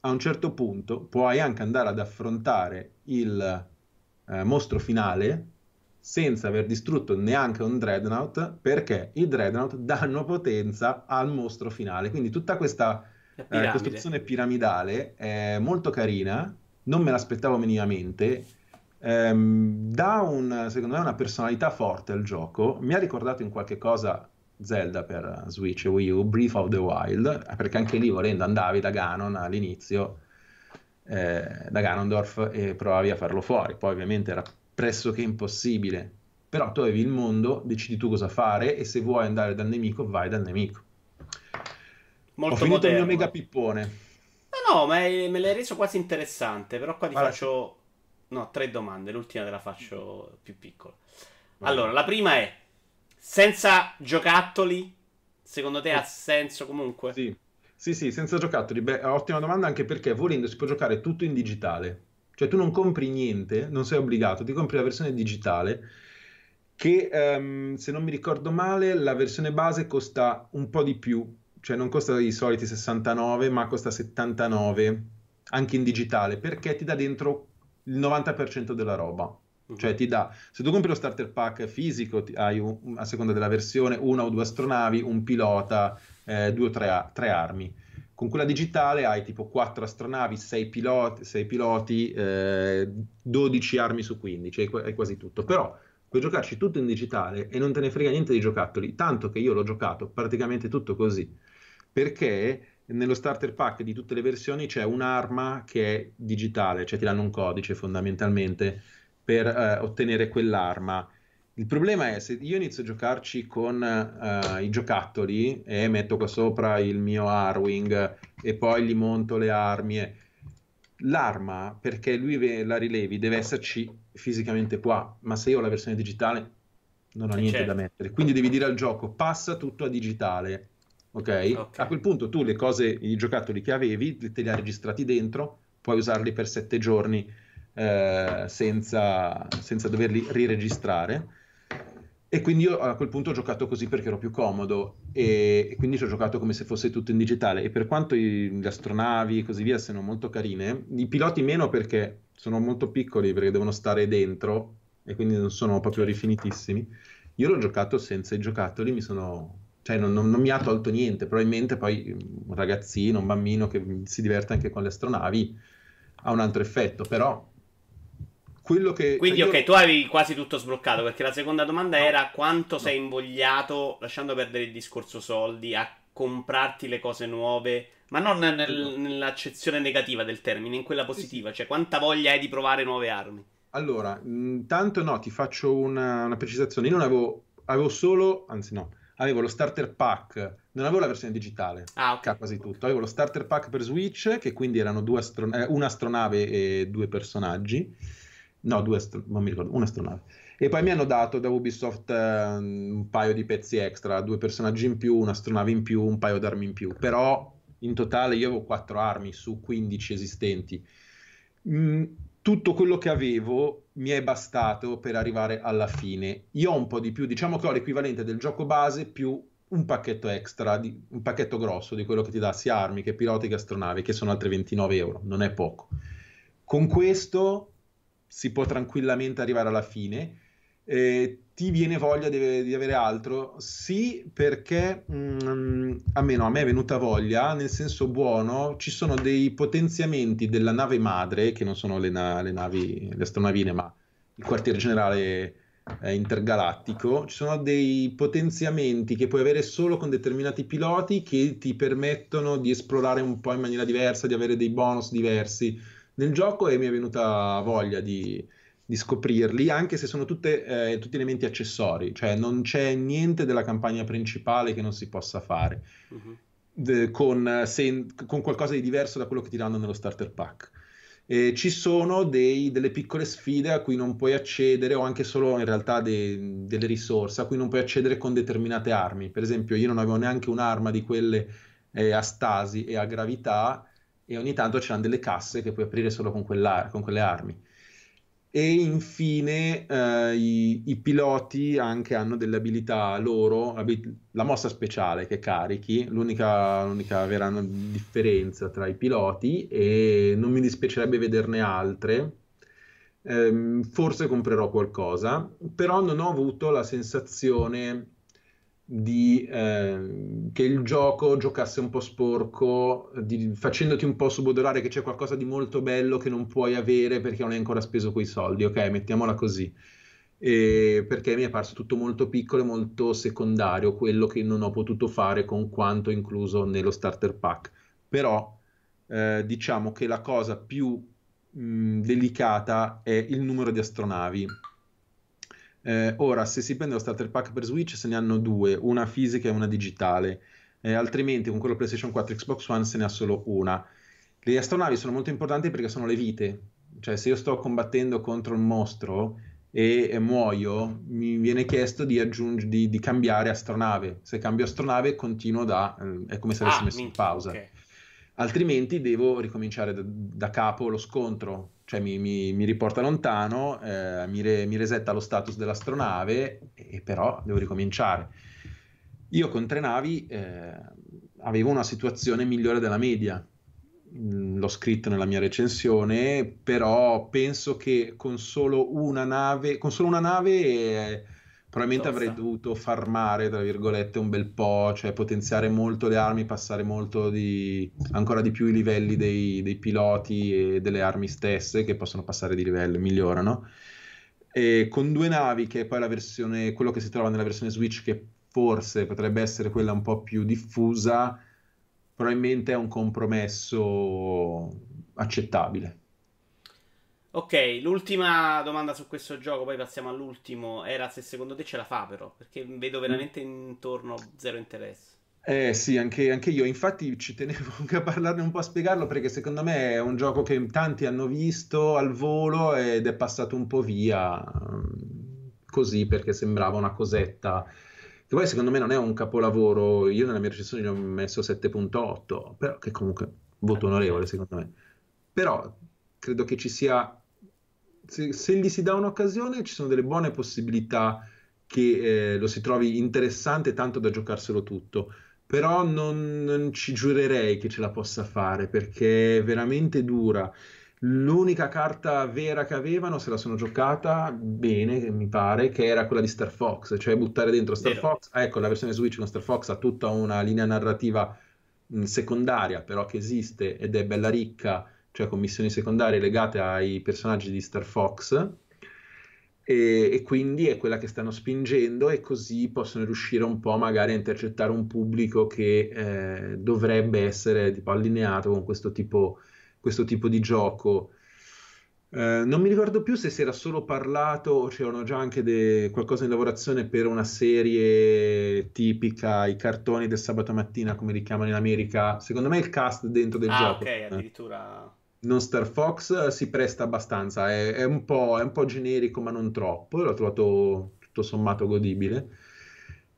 Speaker 2: a un certo punto puoi anche andare ad affrontare il eh, mostro finale senza aver distrutto neanche un dreadnought perché i dreadnought danno potenza al mostro finale. Quindi tutta questa eh, costruzione piramidale è molto carina, non me l'aspettavo minimamente. Ehm, dà un, secondo me una personalità forte al gioco. Mi ha ricordato in qualche cosa Zelda per Switch e Wii U, Breath of the Wild, perché anche lì volendo andavi da Ganon all'inizio, eh, da Ganondorf e provavi a farlo fuori, poi ovviamente era pressoché impossibile, però tu avevi il mondo, decidi tu cosa fare e se vuoi andare dal nemico vai dal nemico. Molto Ho finito moderno. il mio mega pippone.
Speaker 1: No, no, ma è, me l'hai reso quasi interessante, però qua ti allora, faccio... No, tre domande, l'ultima te la faccio più piccola. Allora, la prima è senza giocattoli, secondo te ha senso comunque?
Speaker 2: Sì. Sì, sì, senza giocattoli. Beh, ottima domanda anche perché volendo si può giocare tutto in digitale. Cioè tu non compri niente, non sei obbligato, ti compri la versione digitale che um, se non mi ricordo male la versione base costa un po' di più, cioè non costa i soliti 69 ma costa 79 anche in digitale perché ti dà dentro il 90% della roba. Cioè ti dà, se tu compri lo starter pack fisico, hai un, a seconda della versione una o due astronavi, un pilota, eh, due o tre, tre, armi. Con quella digitale hai tipo quattro astronavi, sei piloti, sei piloti eh, 12 armi su 15, hai, hai quasi tutto. Però puoi giocarci tutto in digitale e non te ne frega niente di giocattoli, tanto che io l'ho giocato praticamente tutto così. Perché nello starter pack di tutte le versioni c'è un'arma che è digitale, cioè ti danno un codice fondamentalmente per eh, ottenere quell'arma. Il problema è se io inizio a giocarci con uh, i giocattoli e metto qua sopra il mio Arwing e poi gli monto le armi. E... L'arma, perché lui la rilevi, deve esserci fisicamente qua, ma se io ho la versione digitale non ho niente certo. da mettere. Quindi devi dire al gioco passa tutto a digitale. Okay? ok? A quel punto tu le cose, i giocattoli che avevi, te li hai registrati dentro, puoi usarli per sette giorni eh, senza, senza doverli riregistrare. E quindi io a quel punto ho giocato così perché ero più comodo e, e quindi ci ho giocato come se fosse tutto in digitale. E per quanto i, le astronavi e così via siano molto carine, i piloti meno perché sono molto piccoli, perché devono stare dentro e quindi non sono proprio rifinitissimi. Io l'ho giocato senza i giocattoli, mi sono cioè non, non, non, mi ha tolto niente, probabilmente poi un ragazzino, un bambino che si diverte anche con le astronavi ha un altro effetto, però quello che...
Speaker 1: Quindi cioè, ok, io... tu avevi quasi tutto sbloccato perché la seconda domanda no, era quanto no. sei invogliato, lasciando perdere il discorso soldi, a comprarti le cose nuove, ma non nel, nell'accezione negativa del termine, in quella positiva, cioè quanta voglia hai di provare nuove armi?
Speaker 2: Allora, intanto no, ti faccio una, una precisazione, io non avevo, avevo solo, anzi no, avevo lo starter pack, non avevo la versione digitale,
Speaker 1: ah, okay.
Speaker 2: quasi tutto, avevo lo starter pack per Switch, che quindi erano due astro- eh, un'astronave e due personaggi, no, due non mi ricordo, un'astronave. E poi mi hanno dato da Ubisoft eh, un paio di pezzi extra, due personaggi in più, un'astronave in più, un paio d'armi in più, però in totale io avevo quattro armi su 15 esistenti. Mm, tutto quello che avevo mi è bastato per arrivare alla fine. Io ho un po' di più, diciamo che ho l'equivalente del gioco base più un pacchetto extra, di, un pacchetto grosso di quello che ti dà sia armi che piloti che astronavi, che sono altre 29 euro, non è poco. Con questo si può tranquillamente arrivare alla fine. Eh, ti viene voglia di, di, avere altro? Sì, perché mh, mm, almeno a me è venuta voglia, nel senso buono, ci sono dei potenziamenti della nave madre, che non sono le, na- le navi, le astronavine, ma il quartiere generale eh, intergalattico, ci sono dei potenziamenti che puoi avere solo con determinati piloti che ti permettono di esplorare un po' in maniera diversa, di avere dei bonus diversi nel gioco e mi è venuta voglia di di scoprirli, anche se sono tutte, eh, tutti elementi accessori, cioè non c'è niente della campagna principale che non si possa fare uh-huh. de, con, se, con, qualcosa di diverso da quello che ti danno nello starter pack. E ci sono dei, delle piccole sfide a cui non puoi accedere, o anche solo in realtà de, delle risorse a cui non puoi accedere con determinate armi. Per esempio, io non avevo neanche un'arma di quelle eh, a stasi e a gravità, e ogni tanto c'erano delle casse che puoi aprire solo con, con quelle armi e infine eh, i, i, piloti anche hanno delle abilità loro, la mossa speciale che carichi, l'unica, l'unica vera differenza tra i piloti e non mi dispiacerebbe vederne altre. Eh, forse comprerò qualcosa, però non ho avuto la sensazione di, eh, che il gioco giocasse un po' sporco, di, facendoti un po' subodorare che c'è qualcosa di molto bello che non puoi avere perché non hai ancora speso quei soldi, ok? Mettiamola così. E perché mi è parso tutto molto piccolo e molto secondario, quello che non ho potuto fare con quanto incluso nello starter pack. Però eh, diciamo che la cosa più mh, delicata è il numero di astronavi eh, ora, se si prende lo starter pack per Switch, se ne hanno due, una fisica e una digitale. Eh, altrimenti, con quello PlayStation 4 e Xbox One se ne ha solo una. Le astronavi sono molto importanti perché sono le vite. Cioè, se io sto combattendo contro un mostro e, e muoio, mi viene chiesto di, aggiung- di, di, cambiare astronave. Se cambio astronave, continuo da. Eh, è come se avessi ah, messo in pausa. Okay. Altrimenti devo ricominciare da, da capo lo scontro cioè mi, mi, mi riporta lontano, eh, mi, re, mi, resetta lo status dell'astronave, e, però devo ricominciare. Io con tre navi eh, avevo una situazione migliore della media, mm, l'ho scritto nella mia recensione, però penso che con solo una nave, con solo una nave eh, Probabilmente Tosta. avrei dovuto farmare, tra virgolette, un bel po', cioè potenziare molto le armi, passare molto di, ancora di più i livelli dei, dei piloti e delle armi stesse che possono passare di livello, migliorano. E con due navi, che è poi la versione, quello che si trova nella versione Switch, che forse potrebbe essere quella un po' più diffusa, probabilmente è un compromesso accettabile.
Speaker 1: Ok, l'ultima domanda su questo gioco, poi passiamo all'ultimo, era se secondo te ce la fa però, perché vedo mm. veramente intorno zero interesse.
Speaker 2: Eh sì, anche, anche, io, infatti ci tenevo anche a parlarne un po' a spiegarlo perché secondo me è un gioco che tanti hanno visto al volo ed è passato un po' via mm, così perché sembrava una cosetta. Che poi secondo me non è un capolavoro, io nella mia recensione gli ho messo 7.8, però che comunque voto onorevole secondo me. Però credo che ci sia se, se, gli si dà un'occasione ci sono delle buone possibilità che eh, lo si trovi interessante tanto da giocarselo tutto però non, non, ci giurerei che ce la possa fare perché è veramente dura L'unica carta vera che avevano se la sono giocata bene, mi pare, che era quella di Star Fox, cioè buttare dentro Star
Speaker 1: Vero.
Speaker 2: Fox. Ah, ecco, la versione Switch con Star Fox ha tutta una linea narrativa mh, secondaria, però che esiste ed è bella ricca, cioè con missioni secondarie legate ai personaggi di Star Fox. E, e quindi è quella che stanno spingendo e così possono riuscire un po' magari a intercettare un pubblico che eh, dovrebbe essere tipo allineato con questo tipo questo tipo di gioco. Eh, non mi ricordo più se si era solo parlato o c'erano già anche de- qualcosa in lavorazione per una serie tipica, i cartoni del sabato mattina, come li chiamano in America. Secondo me il cast dentro del
Speaker 1: Ah,
Speaker 2: gioco,
Speaker 1: ok,
Speaker 2: eh,
Speaker 1: addirittura.
Speaker 2: Non Star Fox, eh, si presta abbastanza. È, è un po', è un po' generico, ma non troppo. L'ho trovato tutto sommato godibile.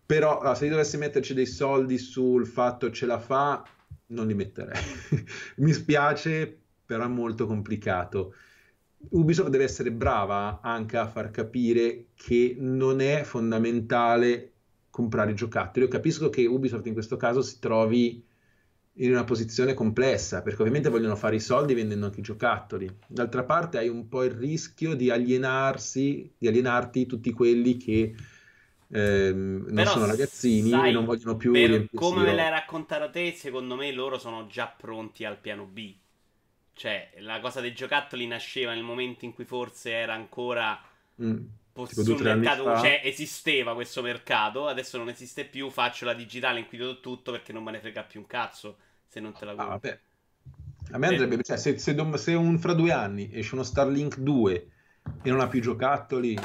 Speaker 2: Però ah, se io dovessi metterci dei soldi sul fatto ce la fa, non li metterei. Mi spiace, però è molto complicato. Ubisoft deve essere brava anche a far capire che non è fondamentale comprare giocattoli. Io capisco che Ubisoft in questo caso si trovi in una posizione complessa, perché ovviamente vogliono fare i soldi vendendo anche i giocattoli. D'altra parte hai un po' il rischio di alienarsi, di alienarti tutti quelli che ehm, non
Speaker 1: Però,
Speaker 2: sono ragazzini
Speaker 1: sai,
Speaker 2: e non vogliono più
Speaker 1: per come me l'hai raccontata te, secondo me loro sono già pronti al piano B. Cioè, la cosa dei giocattoli nasceva nel momento in cui forse era ancora
Speaker 2: Mm,
Speaker 1: po-
Speaker 2: tipo due o
Speaker 1: sul mercato,
Speaker 2: fa.
Speaker 1: cioè esisteva questo mercato, adesso non esiste più, faccio la digitale, inquido tutto perché non me ne frega più un cazzo se non te la
Speaker 2: Ah,
Speaker 1: compri.
Speaker 2: vabbè. A me andrebbe, cioè, se, se dom- se un, fra due anni esce uno Starlink 2 e non ha più giocattoli,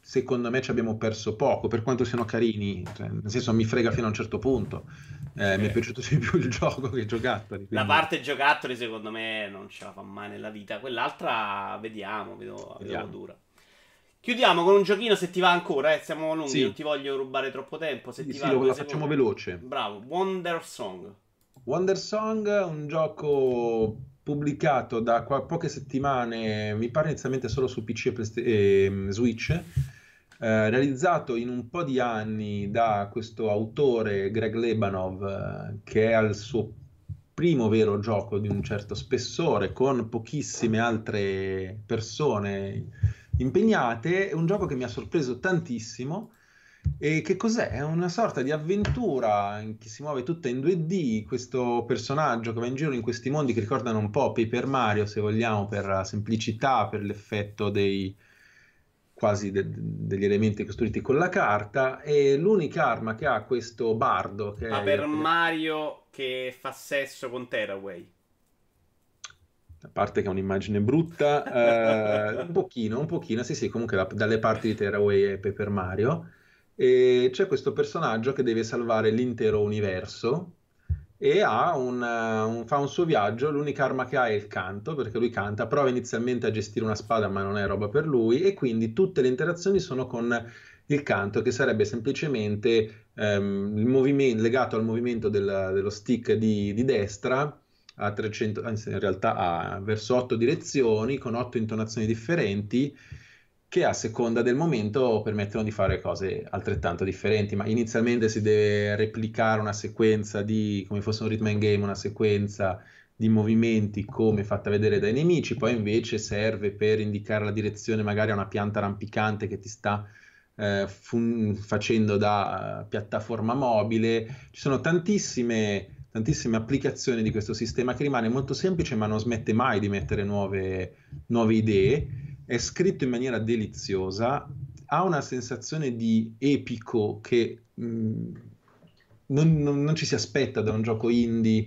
Speaker 2: secondo me ci abbiamo perso poco, per quanto siano carini, cioè, nel senso mi frega fino a un certo punto. Eh, Mi è
Speaker 1: Ok.
Speaker 2: piaciuto di più il gioco che i giocattoli.
Speaker 1: La
Speaker 2: quindi-
Speaker 1: parte giocattoli secondo me non ce la fa mai nella vita, quell'altra vediamo, vedo, vedo
Speaker 2: Vediamo.
Speaker 1: dura. Chiudiamo con un giochino se ti va ancora, eh, siamo lunghi,
Speaker 2: Sì.
Speaker 1: non ti voglio rubare troppo tempo, se
Speaker 2: Sì,
Speaker 1: ti
Speaker 2: sì,
Speaker 1: va
Speaker 2: lo, lo facciamo veloce.
Speaker 1: Bravo, Wonder Song.
Speaker 2: Wonder Song, un gioco pubblicato da qua- poche settimane, mi pare inizialmente solo su PC e, Playsta- e, mm, Switch, eh, realizzato in un po' di anni da questo autore Greg Lebanov, eh, che è al suo primo vero gioco di un certo spessore, con pochissime altre persone impegnate. È un gioco che mi ha sorpreso tantissimo. E che cos'è? È una sorta di avventura che si muove tutta in 2D, questo personaggio che va in giro in questi mondi che ricordano un po' Paper Mario, se vogliamo, per la semplicità, per l'effetto dei quasi de- degli elementi costruiti con la carta e l'unica arma che ha questo bardo che
Speaker 1: Ma
Speaker 2: è
Speaker 1: Mario che fa sesso con Tearaway.
Speaker 2: A parte che è un'immagine brutta, eh, un pochino, un pochino, sì sì, comunque da- dalle parti di Tearaway e Paper Mario, e c'è questo personaggio che deve salvare l'intero universo e un, eh, un- fa un suo viaggio, l'unica arma che ha è il canto, perché lui canta, prova inizialmente a gestire una spada ma non è roba per lui, e quindi tutte le interazioni sono con il canto, che sarebbe semplicemente ehm, il movimento, legato al movimento del- dello stick di, di destra a 300, anzi in realtà ha verso otto direzioni con otto intonazioni differenti che a seconda del momento permettono di fare cose altrettanto differenti, ma inizialmente si deve replicare una sequenza di, come fosse un rhythm and game, una sequenza di movimenti come fatta vedere dai nemici, poi invece serve per indicare la direzione magari a una pianta rampicante che ti sta eh, fun- facendo da eh, piattaforma mobile. Ci sono tantissime, tantissime applicazioni di questo sistema che rimane molto semplice, ma non smette mai di mettere nuove, nuove idee. È scritto in maniera deliziosa, ha una sensazione di epico che mh, non, non- non ci si aspetta da un gioco indie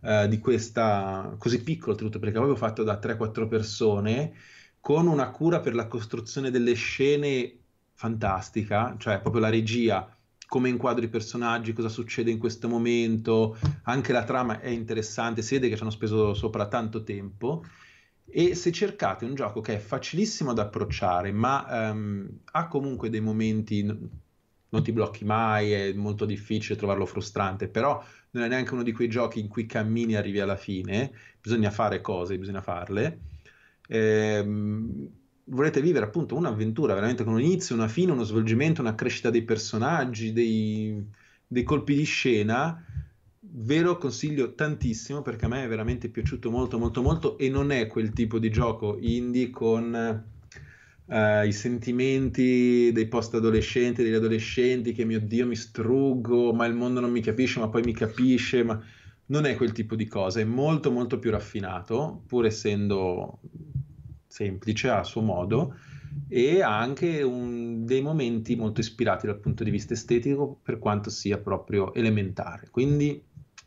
Speaker 2: eh, di questa così piccolo, oltretutto, perché proprio fatto da 3-4 persone, con una cura per la costruzione delle scene fantastica, cioè proprio la regia, come inquadri i personaggi, cosa succede in questo momento, anche la trama è interessante, si vede che ci hanno speso sopra tanto tempo. E se cercate un gioco che è facilissimo da approcciare, ma ehm, ha comunque dei momenti, non ti blocchi mai, è molto difficile trovarlo frustrante, però non è neanche uno di quei giochi in cui cammini e arrivi alla fine, bisogna fare cose, bisogna farle. Ehm, volete vivere appunto un'avventura veramente con un inizio, una fine, uno svolgimento, una crescita dei personaggi, dei, dei colpi di scena ve lo consiglio tantissimo perché a me è veramente piaciuto molto molto molto e non è quel tipo di gioco indie con uh, i sentimenti dei post adolescenti, degli adolescenti che mio Dio mi struggo, ma il mondo non mi capisce, ma poi mi capisce, ma non è quel tipo di cosa, è molto molto più raffinato, pur essendo semplice a suo modo e ha anche un, dei momenti molto ispirati dal punto di vista estetico per quanto sia proprio elementare. Quindi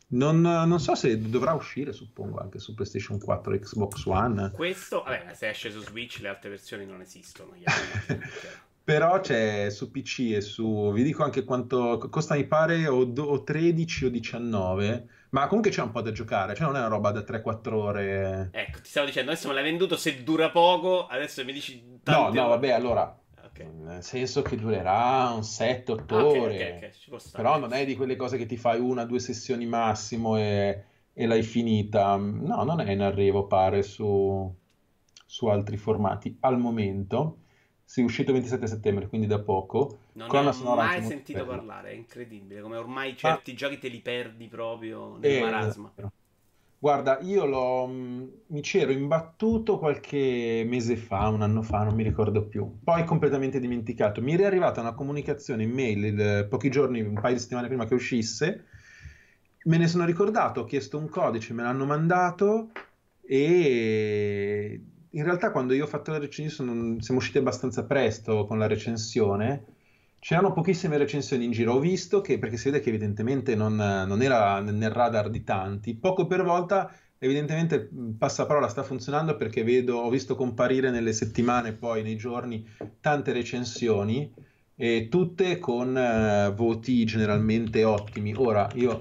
Speaker 2: non, non, so se dovrà uscire, suppongo, anche su PlayStation 4 e Xbox One.
Speaker 1: Questo, vabbè, se esce su Switch le altre versioni non esistono.
Speaker 2: Però c'è su PC e su... vi dico anche quanto costa, mi pare, o, o 13 o 19 ma comunque c'è un po' da giocare, cioè non è una roba da 3-4 ore.
Speaker 1: Ecco, ti stavo dicendo, adesso me l'hai venduto, se dura poco, adesso mi dici...
Speaker 2: No, no, vabbè, allora... Okay. Nel senso che durerà un 7-8 okay, ore. Okay, Però non è di quelle cose che ti fai una o due sessioni massimo e, e, l'hai finita. No, non è in arrivo, pare, su, su altri formati al momento. Sì, è uscito il 27 settembre, quindi da poco.
Speaker 1: Non ne ho mai sentito parlare, è incredibile. Come ormai certi ah. giochi te li perdi proprio nel eh, marasma.
Speaker 2: Guarda, io l'ho, mm, mi c'ero imbattuto qualche mese fa, un anno fa, non mi ricordo più. Poi completamente dimenticato. Mi è arrivata una comunicazione in mail il, pochi giorni, un paio di settimane prima che uscisse. Me ne sono ricordato, ho chiesto un codice, me l'hanno mandato e in realtà quando io ho fatto la recensione siamo usciti abbastanza presto con la recensione. C'erano pochissime recensioni in giro. Ho visto che, perché si vede che evidentemente non, non era nel radar di tanti, poco per volta evidentemente passaparola sta funzionando perché vedo, ho visto comparire nelle settimane, poi nei giorni, tante recensioni e tutte con uh, voti generalmente ottimi. Ora, io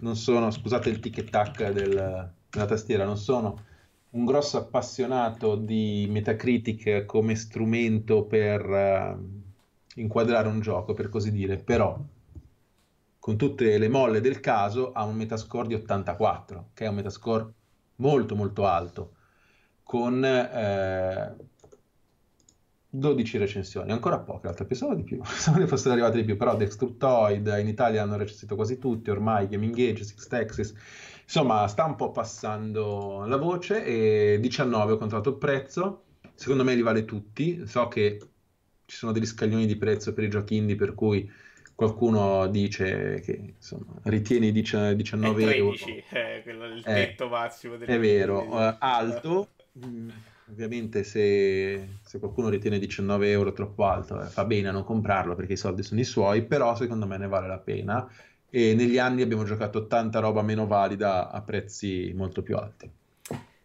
Speaker 2: non sono, scusate il tic tac del, della tastiera, non sono un grosso appassionato di Metacritic come strumento per uh, inquadrare un gioco, per così dire, però con tutte le molle del caso ha un metascore di 84, che è un metascore molto molto alto, con eh, 12 recensioni, ancora poche, altre pensavo di più, pensavo ne fossero arrivate di più, però Destructoid in Italia hanno recensito quasi tutti, ormai Gaming Age, Six Texas, Insomma, sta un po' passando la voce e 19 ho controllato il prezzo. Secondo me li vale tutti. So che ci sono degli scaglioni di prezzo per i giochi indie per cui qualcuno dice che insomma, ritiene 19 è 13, euro.
Speaker 1: Eh, quello è il eh, tetto massimo.
Speaker 2: È vero, uh, alto. Mm, ovviamente se, se, qualcuno ritiene 19 euro troppo alto eh, fa bene a non comprarlo perché i soldi sono i suoi, però secondo me ne vale la pena e negli anni abbiamo giocato tanta roba meno valida a prezzi molto più alti.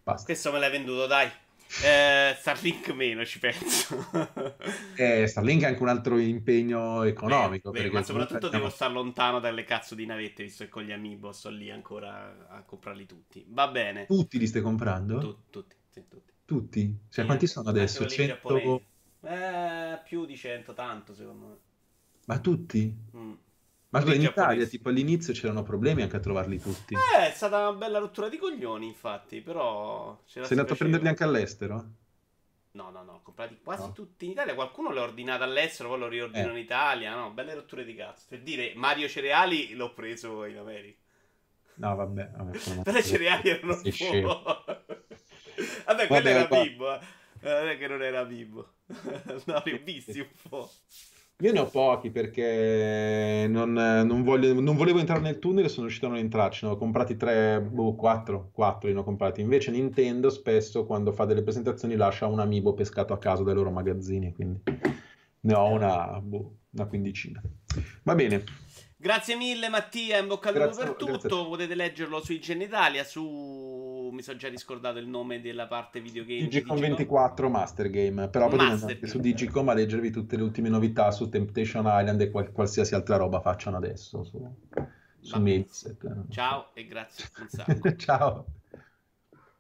Speaker 1: Basta. Questo me l'hai venduto, dai. Eh, Starlink meno ci penso.
Speaker 2: eh, Starlink è anche un altro impegno economico.
Speaker 1: Beh, ma soprattutto devo no. stare lontano dalle cazzo di navette, visto che con gli amiibo sto lì ancora a comprarli tutti. Va bene.
Speaker 2: Tutti li stai comprando?
Speaker 1: Tu, tutti, sì, tutti.
Speaker 2: Tutti? Cioè, sì, quanti sono adesso? 100...
Speaker 1: Eh, più di 100, tanto secondo me.
Speaker 2: Ma tutti? Mm. Ma in Italia, tipo all'inizio c'erano problemi anche a trovarli tutti.
Speaker 1: Eh, è stata una bella rottura di coglioni, infatti, però...
Speaker 2: Sei andato a prenderli anche all'estero?
Speaker 1: No, no, no, comprati quasi no. tutti in Italia. Qualcuno l'ha ordinato all'estero, poi lo riordino eh. in Italia. No, belle rotture di cazzo. Per dire, Mario Cereali l'ho preso in America.
Speaker 2: No, vabbè. vabbè
Speaker 1: Però i cereali erano un po'... vabbè, quello era Bimbo. Eh. Non è che non era Bimbo. no, ho visti un po'.
Speaker 2: Io ne ho pochi perché non, non, voglio, non volevo entrare nel tunnel e sono riuscito a non entrarci. Ne ho comprati 3, boh, 4, 4 li ho comprati. Invece Nintendo spesso quando fa delle presentazioni lascia un amiibo pescato a caso dai loro magazzini, quindi ne ho una, boh, una quindicina. Va bene.
Speaker 1: Grazie mille Mattia, in bocca al lupo per tutto. Potete leggerlo su IGN Italia, su mi sono già riscordato il nome della parte videogame.
Speaker 2: Digicom 24 Master Game, però potete andare su Digicom a leggervi tutte le ultime novità su Temptation Island e qual- qualsiasi altra roba facciano adesso su, su
Speaker 1: Ciao e grazie
Speaker 2: Ciao.